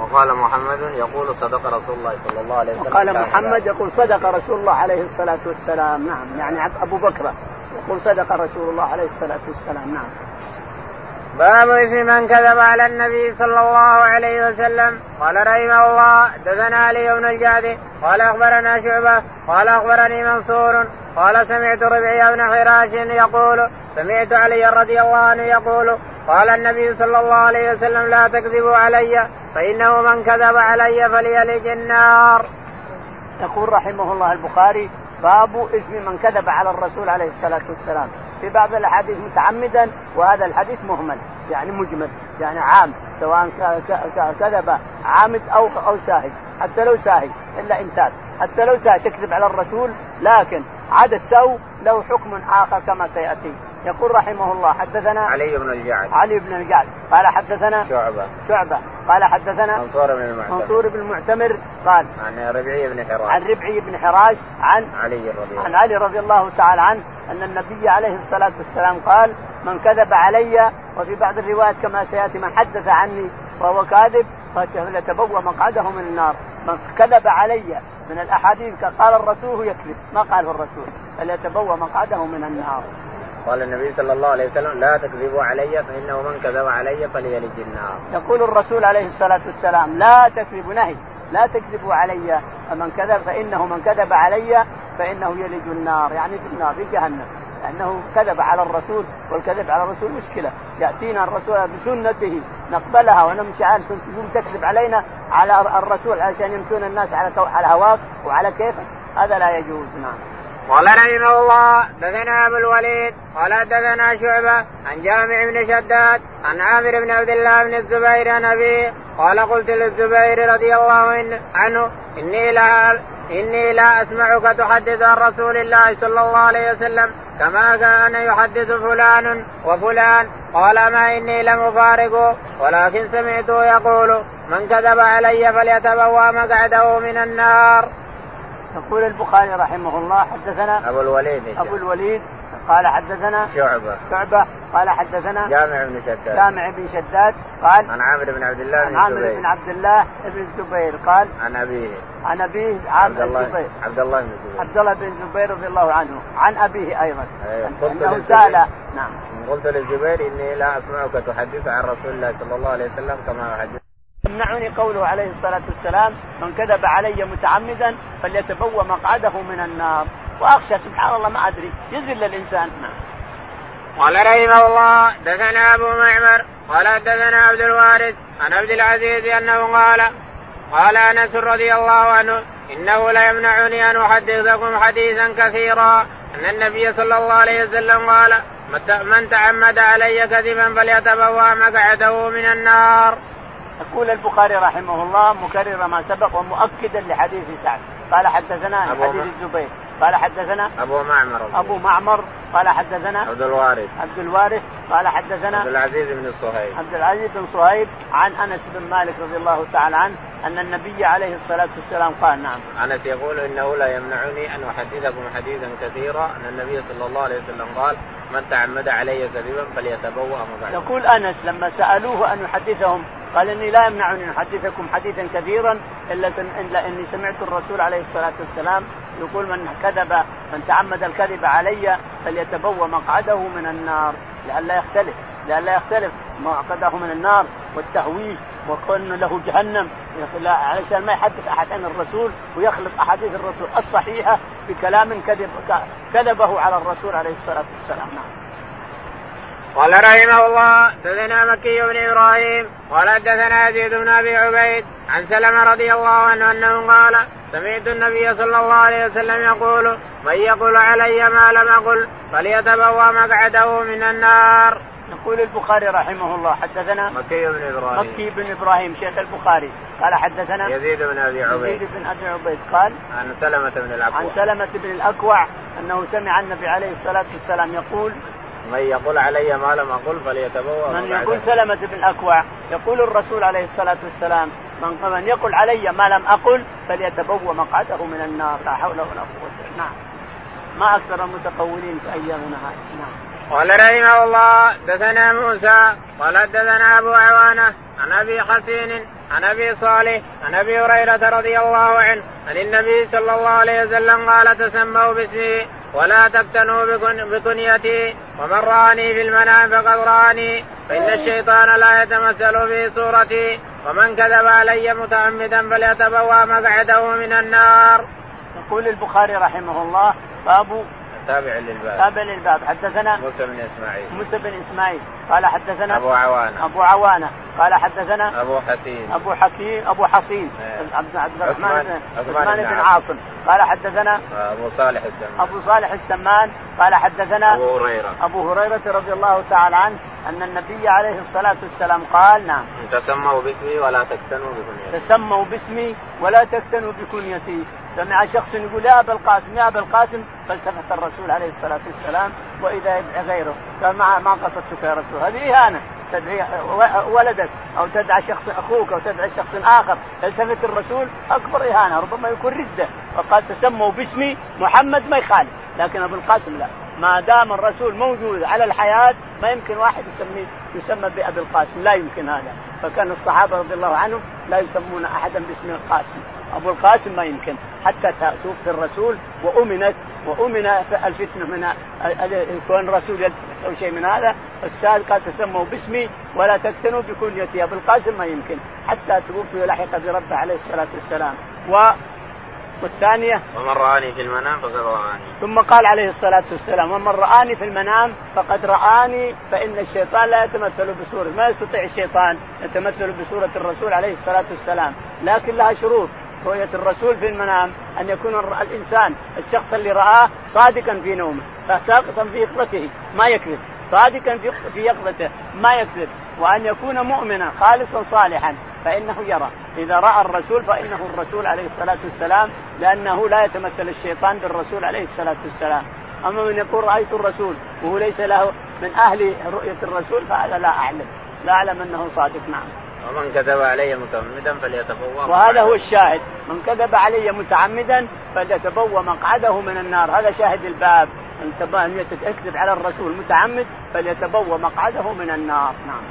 وقال محمد يقول صدق رسول الله صلى الله عليه وسلم. وقال محمد يقول صدق رسول الله عليه الصلاة والسلام. نعم. يعني أبو بكر يقول صدق رسول الله عليه الصلاة والسلام. نعم. باب اسم من كذب على النبي صلى الله عليه وسلم. قال رحمه الله دثنا علي بن الجعد قال أخبرنا شعبة. قال أخبرني منصور. قال سمعت ربعي بن حراش يقول سمعت علي رضي الله عنه يقول قال النبي صلى الله عليه وسلم لا تكذبوا علي فإنه من كذب علي فليلج النار. يقول رحمه الله البخاري باب اسم من كذب على الرسول عليه الصلاة والسلام. في بعض الأحاديث متعمدا وهذا الحديث مهمل يعني مجمل يعني عام سواء كذب عامد أو أو ساهي. حتى لو ساهي إلا إن تاب حتى لو ساهي تكذب على الرسول لكن عاد السوء له حكم آخر كما سيأتي. يقول رحمه الله حدثنا علي بن الجعد. علي بن الجعد. قال حدثنا شعبة. شعبة. قال حدثنا منصور بن المعتمر. منصور بن المعتمر قال عن ربعي بن حراش. عن ربعي بن حراش عن علي رضي الله عن علي رضي الله تعالى عنه أن النبي عليه الصلاة والسلام قال من كذب علي وفي بعض الروايات كما سيأتي من حدث عني وهو كاذب فليتبوأ مقعده من النار. من كذب علي من الأحاديث قال الرسول يكذب. ما قاله الرسول؟ فليتبوأ مقعده من النار. قال النبي صلى الله عليه وسلم لا تكذبوا علي فإنه من كذب علي فليلج النار. يقول الرسول عليه الصلاة والسلام لا تكذبوا نهي. لا تكذبوا علي. فمن كذب فإنه من كذب علي فإنه يلج النار. يعني في النار في جهنم. لأنه كذب على الرسول والكذب على الرسول مشكلة. يأتينا الرسول بسنته نقبلها ونمشي على تقوم تكذب علينا على الرسول عشان يمشون الناس على على هواك وعلى كيفك. هذا لا يجوز. نعم. قال رحمه الله دثنا أبو الوليد قال دثنا شعبة عن جامع بن شداد عن عامر بن عبد الله بن الزبير عن أبيه قال قلت للزبير رضي الله عنه إني لا إني لا أسمعك تحدث عن رسول الله صلى الله عليه وسلم كما كان يحدث فلان وفلان قال ما إني لمفارق ولكن سمعته يقول من كذب علي فليتبوأ مقعده من النار. يقول البخاري رحمه الله حدثنا أبو الوليد أبو الوليد قال حدثنا شعبة. شعبة قال حدثنا جامع بن شداد. جامع بن شداد قال عن عامر بن عبد الله بن عامر بن عبد الله بن الزبير قال عن أبيه عن أبيه عامر بن الزبير. عبد الله بن الزبير. عبد الله بن الزبير رضي الله عنه عن أبيه أيضا. أيه. أنه سأل نعم. قلت للزبير إني لا أسمعك تحدث عن رسول الله صلى الله عليه وسلم كما يحدث يمنعني قوله عليه الصلاة والسلام من كذب علي متعمدا فليتبوى مقعده من النار وأخشى سبحان الله ما أدري يزل الإنسان نعم. قال رحمه الله دثنا أبو معمر قال دثنا عبد الوارث عن عبد العزيز أنه قال قال أنس رضي الله عنه إنه ليمنعني أن أحدثكم حديثا كثيرا أن النبي صلى الله عليه وسلم قال من تعمد علي كذبا فليتبوأ مقعده من النار. يقول البخاري رحمه الله مكرر ما سبق ومؤكدا لحديث سعد. قال حدثنا حديث الزبير. قال حدثنا أبو معمر. أبو معمر قال حدثنا عبد الوارث. عبد الوارث قال حدثنا عبد العزيز بن صهيب. عبد العزيز بن صهيب عن أنس بن مالك رضي الله تعالى عنه أن النبي عليه الصلاة والسلام قال نعم. أنس يقول إنه لا يمنعني أن أحدثكم حديثا كثيرا أن النبي صلى الله عليه وسلم قال من تعمد علي كذبا فليتبوأ مقعده يقول أنس لما سألوه أن يحدثهم قال إني لا يمنعني أن أحدثكم حديثا كثيرا إلا, سم... إلا إني سمعت الرسول عليه الصلاة والسلام يقول من كذب من تعمد الكذب علي فليتبوأ مقعده من النار. لئلا يختلف لئلا يختلف مقعده من النار والتهويش وكون له جهنم. علشان ما يحدث أحد عن الرسول ويخلط أحاديث الرسول الصحيحة بكلام كذب كذبه على الرسول عليه الصلاة والسلام. نعم. قال رحمه الله دثنا مكي بن إبراهيم قال دثنا يزيد بن أبي عبيد عن سلمة رضي الله عنه أنه قال سمعت النبي صلى الله عليه وسلم يقول من يقول علي ما لم أقل فليتبوى مقعده من النار. يقول البخاري رحمه الله حدثنا مكي بن إبراهيم. مكي بن إبراهيم شيخ البخاري. قال حدثنا يزيد بن أبي عبيد. يزيد بن أبي عبيد. قال عن سلمة بن الاكوع عن سلمة بن الاكوع أنه سمع النبي عليه الصلاة والسلام يقول من يقول علي ما لم أقل فليتبوأ من يقول سلمة بن الاكوع يقول الرسول عليه الصلاة والسلام من من يقول علي ما لم أقل فليتبوأ مقعده من النار. لا حول ولا قوة نعم. ما أكثر المتقولين في ايامنا هذه نعم. قال رحمه الله دثنا موسى قال دثنا أبو عوانة عن أبي حسين عن أبي صالح عن أبي هريرة رضي الله عنه عن النبي صلى الله عليه وسلم قال تسموا باسمي ولا تقتنوا بكنيتي ومن راني في المنام فقد راني فان الشيطان لا يتمثل في صورتي ومن كذب علي متعمدا فليتبوأ مقعده من النار. يقول البخاري رحمه الله باب تابع للباب. تابع للباب. حدثنا موسى بن إسماعيل. موسى بن إسماعيل. قال حدثنا أبو عوانة. أبو عوانة. قال حدثنا أبو حسين. أبو حكيم أبو حصين. إيه. عبد عبد الرحمن عثمان- بن عاصم. قال حدثنا أبو صالح السمان. أبو صالح السمان. قال حدثنا أبو هريرة. أبو هريرة رضي الله تعالى عنه أن النبي عليه الصلاة والسلام قال نعم. تسموا باسمي ولا تكتنوا بكنيتي. تسموا باسمي ولا تكتنوا بكنيتي. سمع شخص يقول يا أبا القاسم يا أبا القاسم. فالتفت الرسول عليه الصلاة والسلام وإذا غيره. قال ما ما قصدتك يا رسول هذه إهانة تدعي ولدك أو تدعى شخص أخوك أو تدعي شخص آخر. التفت الرسول أكبر إهانة ربما يكون ردة. فقال تسموا باسمي محمد ما يخالف. لكن أبو القاسم لا. ما دام الرسول موجود على الحياة ما يمكن واحد يسمي يسمى بأبي القاسم. لا يمكن هذا. فكان الصحابة رضي الله عنهم لا يسمون أحدا باسم القاسم. أبو القاسم ما يمكن. حتى توفي الرسول وامنت وأمن الفتنة من كون الرسول أو شيء من هذا السائل قال تسموا باسمي ولا تكتنوا بكنيتي. أبو القاسم ما يمكن. حتى توفي ولحق بربه عليه الصلاة والسلام. و والثانية؟ ومن رآني في المنام فقد رآني. ثم قال عليه الصلاة والسلام ومن رآني في المنام فقد رآني فإن الشيطان لا يتمثل بصورة ما يستطيع الشيطان يتمثل بصورة الرسول عليه الصلاة والسلام لكن لها شروط. رؤية الرسول في المنام أن يكون الإنسان الشخص اللي رآه صادقا في نومه فساقطا في يقظته ما يكذب. صادقا في يقظته ما يكذب. وأن يكون مؤمنا خالصا صالحا فإنه يرى. إذا رأى الرسول فإنه الرسول عليه الصلاة والسلام لأنه لا يتمثل الشيطان بالرسول عليه الصلاة والسلام. أما من يقول رأيت الرسول وهو ليس له من أهل رؤية الرسول فهذا لا أعلم. لا أعلم أنه صادق نعم. ومن كذب علي متعمدا فليتبوأ وهذا هو الشاهد. من كذب علي متعمدا فليتبوأ مقعده من النار. هذا شاهد الباب. من يكذب على الرسول متعمد فليتبوأ مقعده من النار. نعم.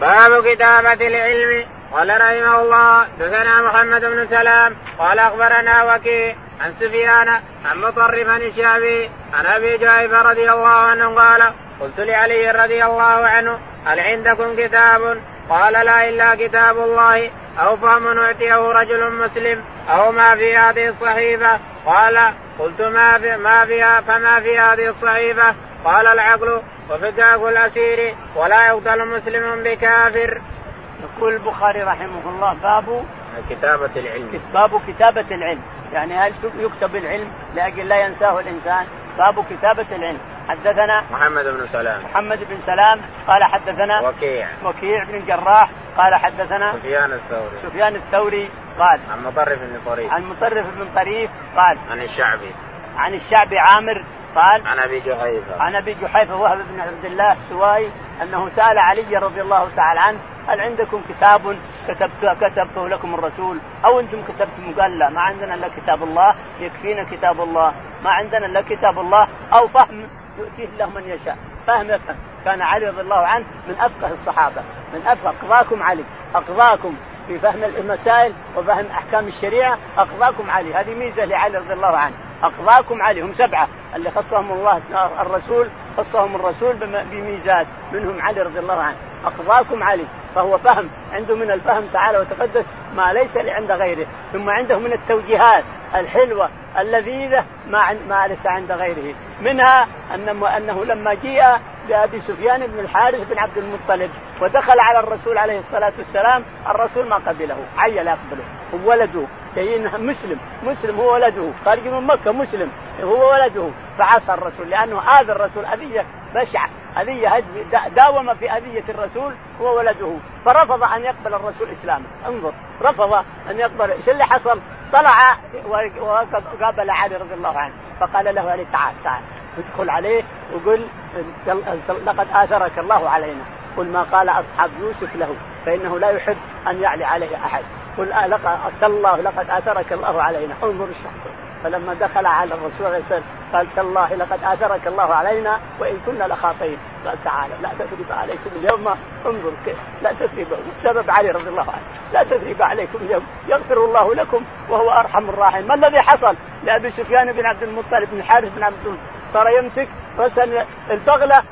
باب كتابة العلم. قال رحمه الله دثنا محمد بن سلام قال أخبرنا وكيع عن سفيان عن مطرف عن الشعبي عن أبي جهيفه رضي الله عنه قال قلت لعلي رضي الله عنه هل عندكم كتاب؟ قال لا إلا كتاب الله أو فهم اعطيه رجل مسلم أو ما في هذه الصحيفة. قال قلت ما في ما فيها فما في هذه الصحيفه قال العقل وفكاك الأسير ولا يقتل مسلم بكافر. يقول البخاري رحمه الله باب كتابة العلم. باب كتابة العلم. يعني هل يكتب العلم لأجل لا ينساه الإنسان؟ باب كتابة العلم. حدثنا محمد بن سلام. محمد بن سلام قال حدثنا وكيع. وكيع بن الجراح قال حدثنا سفيان الثوري. سفيان الثوري قال عن مطرف بن طريف. عن مطرف بن طريف قال عن الشعبي. عن الشعبي عامر قال عن أبي جحيفة. عن أبي جحيفة وهب بن عبد الله السوائي أنه سأل علي رضي الله تعالى عنه هل عندكم كتاب كتبت كتبته لكم الرسول؟ أو أنتم كتبتم؟ قال لا ما عندنا إلا كتاب الله يكفينا كتاب الله. ما عندنا إلا كتاب الله أو فهم يؤتيه الله من يشاء. فهم يفهم كان علي رضي الله عنه من أفقه الصحابة. من أفقه. أقضاكم علي. أقضاكم في فهم المسائل وفهم أحكام الشريعة. أقضاكم علي. هذه ميزة لعلي رضي الله عنه. أقضاكم علي. هم سبعة. اللي خصهم الله الرسول خصهم الرسول بميزات. منهم علي رضي الله عنه. أقضاكم علي. فهو فهم. عنده من الفهم تعالى وتقدس ما ليس عند غيره. ثم عنده من التوجيهات. الحلوة اللذيذة ما ما ليس عند غيره. منها انه أنه لما جيء بابي سفيان بن الحارث بن عبد المطلب ودخل على الرسول عليه الصلاة والسلام الرسول ما قبله عيل يقبله. هو ولده. جايين مسلم مسلم هو ولده. خارج من مكة مسلم هو ولده. فعصى الرسول لأنه اذى الرسول أذية بشعة. أذية داوم في أذية الرسول هو ولده. فرفض أن يقبل الرسول إسلامه. انظر رفض أن يقبل. إيش اللي حصل؟ طلع وقابل علي رضي الله عنه فقال له علي تعال تعال. ادخل عليه وقل لقد آثرك الله علينا. قل ما قال أصحاب يوسف له فإنه لا يحب أن يعلي عليه أحد. قل آه لقد تالله لقد آثرك الله علينا. انظر الشخص. فلما دخل على الرسول عليه الصلاه قال تالله لقد آثرك الله علينا وإن كنا لخاطئين. قال تعالى لا تثريب عليكم اليوم. انظر كيف لا تثريب. السبب علي رضي الله عنه. لا تثريب عليكم اليوم. يغفر الله لكم وهو أرحم الراحمين. ما الذي حصل؟ لأبي سفيان بن عبد المطلب بن الحارث بن عبد صار يمسك رسل البغلة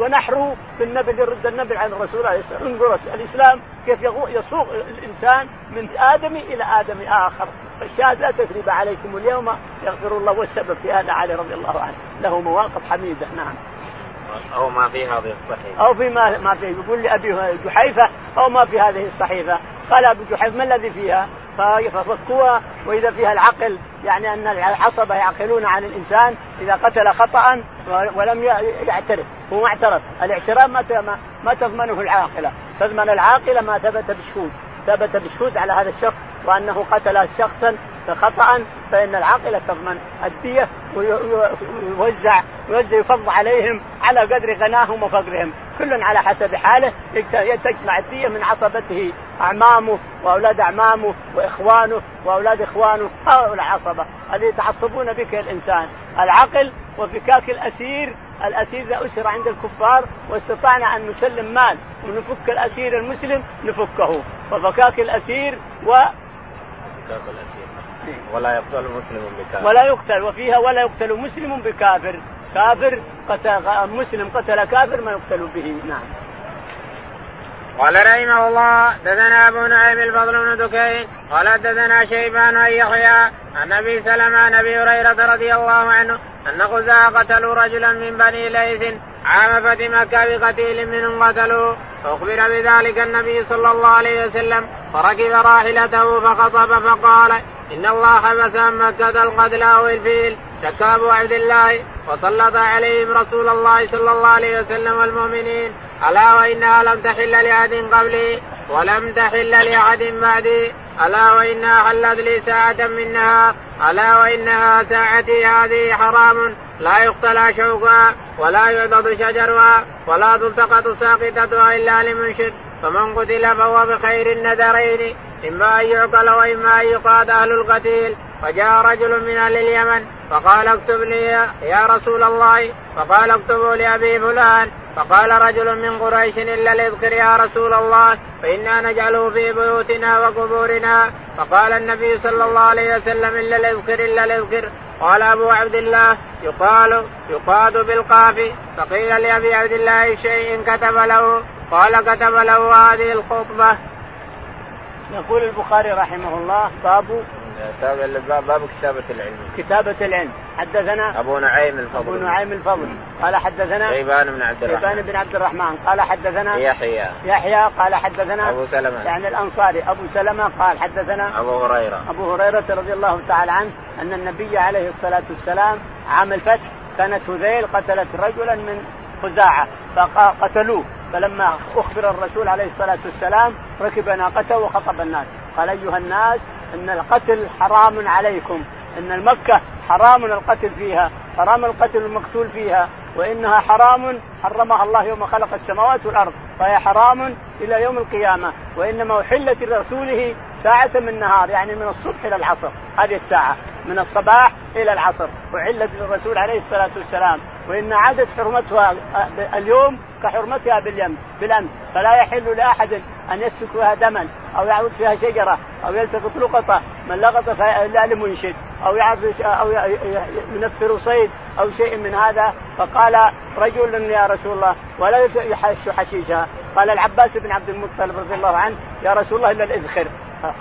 ونحره بالنبي يرد النبي عن الرسول عليه الصلاه والسلام الإسلام كيف يصوغ الإنسان من آدم إلى آدم آخر. فالشاهد لا تثريب عليكم اليوم. يغفر الله والسبب في هذا علي رضي الله عنه. له مواقف حميدة. نعم. أو ما في هذه الصحيفة. أو في ما ما في. يقول لأبي جحيفة أو ما في هذه الصحيفة. قال أبو جحيفة ما الذي فيها؟ ففكوها وإذا فيها العقل يعني أن العصبه يعقلون عن الإنسان إذا قتل خطأ ولم يعترف. هو ما اعترف الاعتراف ما ما تضمنه العاقلة. تضمن العاقلة ما ثبت بشهود. ثبت بشهود على هذا الشخص وأنه قتل شخصا خطأ فإن العاقلة تضمن الدية ويوزع يوزع يفض عليهم على قدر غناهم وفقرهم. كل على حسب حاله تجمع الدية من عصبته أعمامه وأولاد أعمامه وإخوانه وأولاد إخوانه هؤلاء العصبة الذي يتعصبون بك الإنسان. العقل وفكاك الأسير الأسير إذا أسر عند الكفار واستطعنا أن نسلم مال ونفك الأسير المسلم نفكه. وفكاك الأسير و فكاك الأسير. ولا يقتل مسلم بكافر. ولا يقتل. وفيها ولا يقتل مسلم بكافر. كافر قتل مسلم قتل كافر ما يقتل به. نعم. قال رحمه الله دثنا أبو نعيم الفضل بن دكين قال دثنا شيبان ان يحيى عن أبي سلمة عن أبي هريرة رضي الله عنه أن خزاعة قتلوا رجلا من بني ليث عام فتح مكه بقتيل منهم قتلوه فاخبر بذلك النبي صلى الله عليه وسلم فركب راحلته فخطب فقال إن الله حبس عن مكة القتل أو الفيل. شك ابو عبد الله وسلط عليهم رسول الله صلى الله عليه وسلم والمؤمنين. ألا وإنها لم تحل لأحد قبلي ولم تحل لأحد بعدي. ألا وإنها حلت لي ساعة من نهار. ألا وإنها ساعتي هذه حرام. لا يقتلى شوكها ولا يعضد شجرها ولا تلتقط ساقطتها إلا لمنشد. فمن قتل فهو بخير النذرين. إما أن يعقل وإما أن يقاد أهل القتيل. فجاء رجل من أهل اليمن فقال اكتب لي يا رسول الله فقال اكتبوا لابي فلان فقال رجل من قريش إلا الاذكر يا رسول الله فإنا نجعله في بيوتنا وقبورنا. فقال النبي صلى الله عليه وسلم إلا الاذكر إلا الاذكر قال أبو عبد الله يقال يقاد بالقاف. فقيل لأبي عبد الله شيء كتب له قال كتب له هذه الخطبه. يقول البخاري رحمه الله باب باب كتابة العلم. كتابة العلم. حدثنا أبو نعيم الفضل. أبو نعيم الفضل. قال حدثنا شيبان بن عبد الرحمن. شيبان بن عبد الرحمن. قال حدثنا يحيى. يحيى. قال حدثنا أبو سلمة. يعني الأنصاري. أبو سلمة. قال حدثنا أبو هريرة. أبو هريرة رضي الله تعالى عنه أن النبي عليه الصلاة والسلام عام الفتح كانت هذيل قتلت رجلا من خزاعة فقتلوه فلما أخبر الرسول عليه الصلاة والسلام ركب ناقته وخطب الناس. قال أيها الناس إن القتل حرام عليكم. إن المكة حرام القتل فيها حرام القتل المقتول فيها. وإنها حرام حرمها الله يوم خلق السماوات والأرض فهي حرام إلى يوم القيامة. وإنما أحلت لرسوله ساعة من نهار يعني من الصبح إلى العصر هذه الساعة من الصباح إلى العصر. أحلت للرسول عليه الصلاة والسلام. وإن عادت حرمتها اليوم كحرمتها باليم بالأمس. فلا يحل لأحد أن يسفك فيها دما أو يعود فيها شجرة أو يلتقط لقطة من لقط فلا لمنشد أو يعرف أو ينفر صيد أو شيء من هذا. فقال رجل يا رسول الله ولا يحش حشيشها قال العباس بن عبد المطلب رضي الله عنه يا رسول الله إلا الاذخر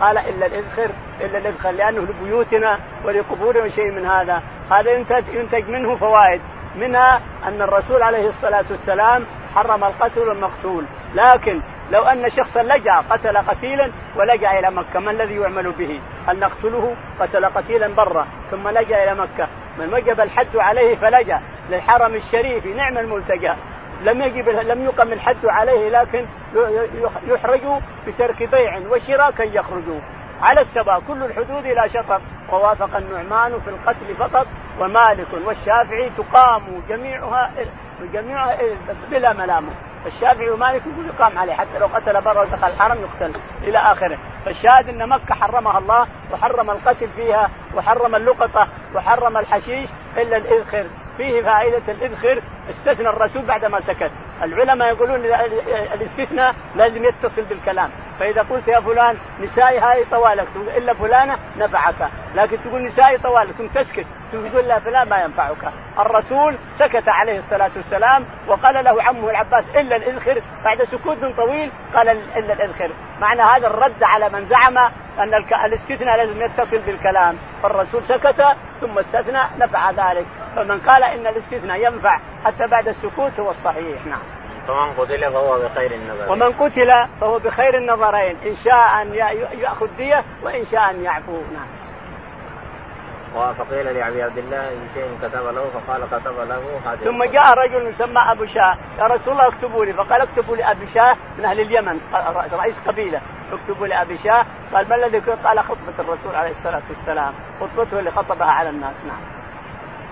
قال إلا الاذخر إلا الاذخر لأنه لبيوتنا ولقبورنا شيء من هذا. هذا ينتج منه فوائد منها أن الرسول عليه الصلاة والسلام حرم القتل والمقتول. لكن لو أن شخصا لجأ قتل قتيلا ولجأ إلى مكة ما الذي يعمل به؟ هل نقتله؟ قتل قتيلا برا ثم لجأ إلى مكة. من وجب الحد عليه فلجأ للحرم الشريف نعم الملتجأ. لم يجب لم يقم الحد عليه لكن يحرج بترك بيع وشراء كي يخرجوا على السبا كل الحدود لا شطط ووافق النعمان في القتل فقط. ومالك والشافعي تقام جميعها جميعها بلا ملامة. الشافعي ومالك يقول يقام عليه حتى لو قتل برا ودخل الحرم يقتل إلى آخره. فالشاهد إن مكة حرمها الله وحرم القتل فيها وحرم اللقطة وحرم الحشيش إلا الإذخر. فيه فائدة الإذخر استثنى الرسول بعدما سكت. العلماء يقولون الاستثناء لازم يتصل بالكلام. فإذا قلت يا فلان نسائي هاي طوالك إلا فلانة نفعك. لكن تقول نسائي طوالك ثم تسكت تقول لا فلان ما ينفعك. الرسول سكت عليه الصلاة والسلام وقال له عمه العباس إلا الاذخر بعد سكوت طويل قال إلا الاذخر معنى هذا الرد على من زعم أن الاستثناء لازم يتصل بالكلام. فالرسول سكت ثم استثنى نفع ذلك. فمن قال إن الاستثناء ينفع حتى بعد السكوت هو الصحيح. نعم. فمن قتل فهو بخير النظرين ومن قتل فهو بخير النظرين إن شاء أن يأخذ دية وإن شاء أن يعفو. نعم. فقيل لأبي عبد الله إن شيء كتب له فقال كتب له هذه ثم جاء رجل يسمى أبو شاه. يا رسول الله اكتبوا لي. فقال اكتبوا لأبي شاه من أهل اليمن رئيس قبيلة. اكتبوا لأبي شاه. قال ما الذي قال خطبة الرسول عليه الصلاة والسلام. خطبته اللي خطبها على الناس. نعم.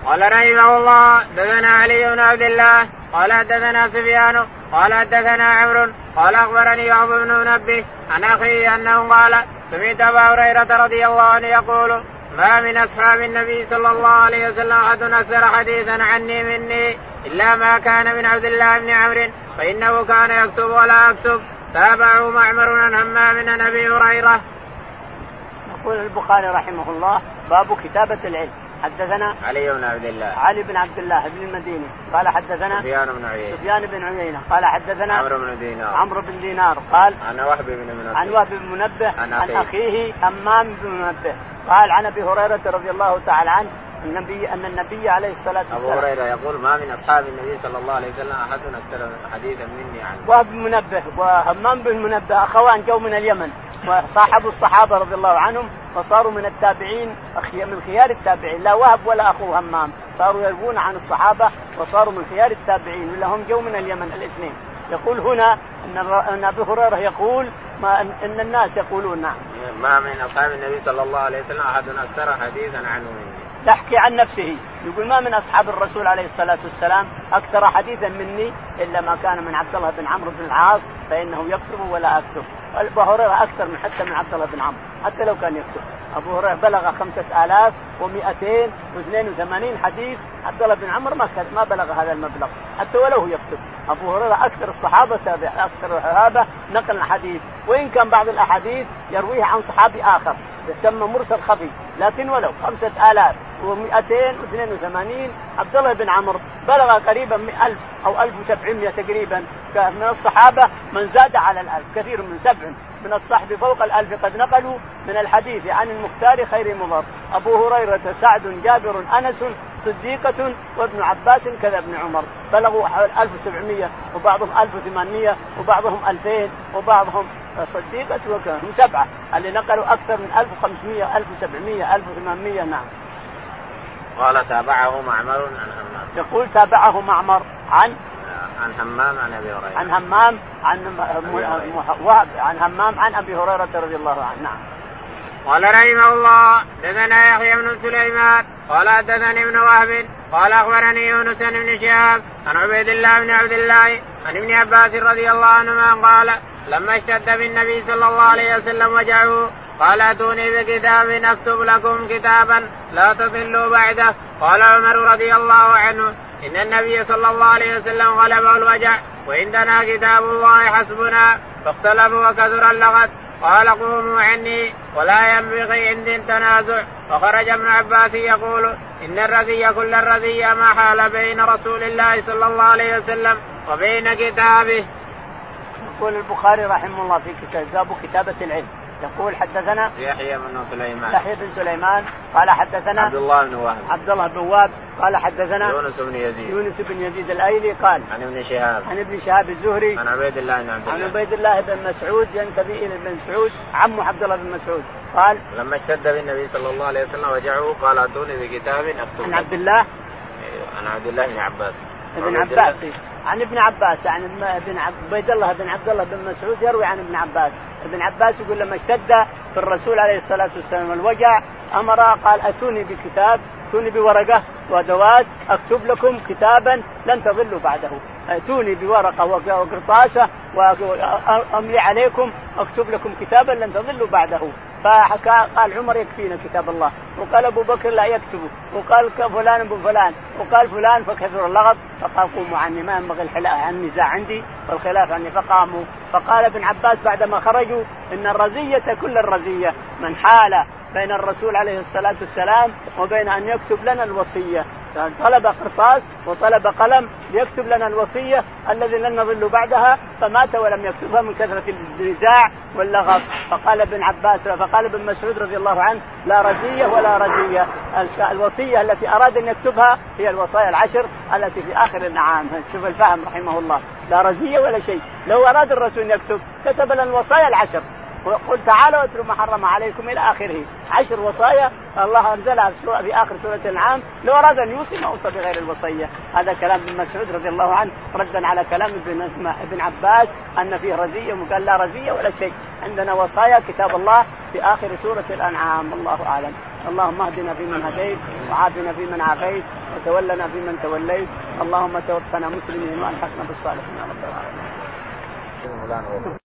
قال رحمه الله دثنا علي بن عبد الله قال دثنا سفيان قال دثنا عمرو قال أخبرني وهب بن منبه عن أخيه أنه قال سمعت أبا هريرة رضي الله عنه يقول ما من أصحاب النبي صلى الله عليه وسلم أحد أكثر حديثا عني مني إلا ما كان من عبد الله بن عمرو فإنه كان يكتب ولا أكتب تابعه معمر عن همام عن أبي هريرة. يقول البخاري رحمه الله باب كتابة العلم حدثنا علي بن عبد الله. علي بن عبد الله بن المديني. قال حدثنا سفيان بن عيينة. سفيان بن عيينة. قال حدثنا عمرو بن دينار. عمرو بن دينار. قال عن وهب بن منبه. عن وهب بن منبه عن. أخيه. همام بن منبه. قال عن أبي هريرة رضي الله تعالى عنه النبي أن النبي عليه الصلاة أبو والسلام هريرة يقول ما من أصحاب النبي صلى الله عليه وسلم أحد أكثر حديثا مني عنه. وهب بن منبه وهمام بن منبه أخوان جو من اليمن وصاحبوا الصحابة رضي الله عنهم فصاروا من التابعين من خيار التابعين. لا وهب ولا اخوه همام. صاروا يروون عن الصحابة وصاروا من خيار التابعين ولا هم جو من اليمن الاثنين. يقول هنا أن أبي هريرة يقول ما ان الناس يقولون نعم. ما من أصحاب النبي صلى الله عليه وسلم أحد أكثر حديثا عنه مني يحكي عن نفسه. يقول ما من أصحاب الرسول عليه الصلاة والسلام أكثر حديثا مني إلا ما كان من عبد الله بن عمرو بن العاص فإنه يكتب ولا أكتب. أبو هريرة أكثر من حتى من عبد الله بن عمرو حتى لو كان يكتب. أبو هريرة بلغ خمسة آلاف ومئتين واثنين وثمانين حديث عبد الله بن عمرو ما كان- ما بلغ هذا المبلغ. حتى ولو يكتب. أبو هريرة أكثر الصحابة تابع أكثر الصحابة نقل الحديث وإن كان بعض الأحاديث يرويها عن صحابي آخر. يسمى مرسل خفي. لكن ولو خمسة آلاف ومئتين واثنين وثمانين عبد الله بن عمرو بلغ قريبا من ألف أو ألف وسبعمائة تقريبا. كان من الصحابة من زاد على الألف. كثير من سبع. من الصحب فوق الألف قد نقلوا من الحديث عن المختار خير مضر. أبو هريرة سعد جابر أنس صديقة وابن عباس كذا ابن عمر. بلغوا حوالي 1700 وبعضهم 1800 وبعضهم 2000 وبعضهم صديقة وكذا هم سبعة. اللي نقلوا أكثر من 1500 1700 1800 نعم. قال تابعه معمر عن همام. يقول تابعه معمر عن؟ عن همام عن أبي هريرة. عن همام عن وهب عن همام عن أبي هريرة رضي الله عنه. نعم. قال رحمه الله دثنا يحيى بن سليمان قال حدثني ابن وهب قال أخبرني يونس بن شهاب عن عبيد الله بن عبد الله عن ابن عباس رضي الله عنهما قال لما اشتد بالنبي صلى الله عليه وسلم وجعه قال أتوني بكتاب أكتب لكم كتابا لا تضلوا بعده. قال عمر رضي الله عنه إن النبي صلى الله عليه وسلم غلبه الوجع وعندنا كتاب الله حسبنا فاختلفوا وكثر اللغط. قال قوموا عني ولا ينبغي عندي التنازع وخرج ابن عباس يقول إن الرذي كل الرذي ما حال بين رسول الله صلى الله عليه وسلم وبين كتابه. يقول البخاري رحمه الله في كتاب كتابة العلم يقول حدثنا يحيى بن سليمان. يحيى بن سليمان قال حدثنا عبد الله بن وهب. عبد الله بن وهب قال حدثنا يونس بن يزيد. يونس بن يزيد الأيلي قال عن ابن شهاب. عن ابن شهاب الزهري عن عبيد الله بن عبد عن الله. عبيد الله بن مسعود ينتمي إلى ابن مسعود عمه عبد الله بن مسعود قال لما اشتد بالنبي صلى الله عليه وسلم وجعه قال أتوني بكتاب اكتب عن. عبد الله. عن عبد الله بن عباس. ابن عباس. عن ابن عباس عن ابن ابن عبيد الله بن عبد الله بن مسعود يروي عن ابن عباس. ابن عباس يقول لما اشتد في الرسول عليه الصلاة والسلام الوجع أمر قال أتوني بكتاب أتوني بورقة وادوات أكتب لكم كتابا لن تضلوا بعده. ائتوني بورقة وقرطاسة واملي عليكم أكتب لكم كتابا لن تضلوا بعده. فحكى قال عمر يكفينا كتاب الله. وقال أبو بكر لا يكتبه وقال فلان ابن فلان. وقال فلان فكثر اللغط. فقال قوموا عني. ما ينبغي النزاع عندي والخلاف عني فقاموا. فقال ابن عباس بعدما خرجوا إن الرزية كل الرزية. من حال بين الرسول عليه الصلاة والسلام وبين أن يكتب لنا الوصية. طلب قرطاس وطلب قلم ليكتب لنا الوصية الذي لن نضل بعدها فمات ولم يكتبها من كثرة النزاع واللغط. فقال ابن عباس فقال ابن مسعود رضي الله عنه لا رزيه ولا رزيه الوصية التي أراد أن يكتبها هي الوصايا العشر التي في آخر النعام. شوف الفهم رحمه الله. لا رزيه ولا شيء. لو أراد الرسول أن يكتب كتب لنا الوصايا العشر. وقل تعالوا اتلوا ما حرم عليكم إلى آخره. عشر وصايا الله انزلها في آخر سورة الانعام لو أراد أن يوصي ما اوصى بغير الوصية. هذا كلام ابن مسعود رضي الله عنه ردا على كلام ابن ابن عباس أن فيه رزية وقال لا رزية ولا شيء. عندنا وصايا كتاب الله في آخر سورة الأنعام الله أعلم. اللهم اهدنا فيمن هديت وعافنا فيمن عافيت وتولنا فيمن توليت. اللهم توفنا مسلمين وألحقنا بالصالحين يا رب العالمين.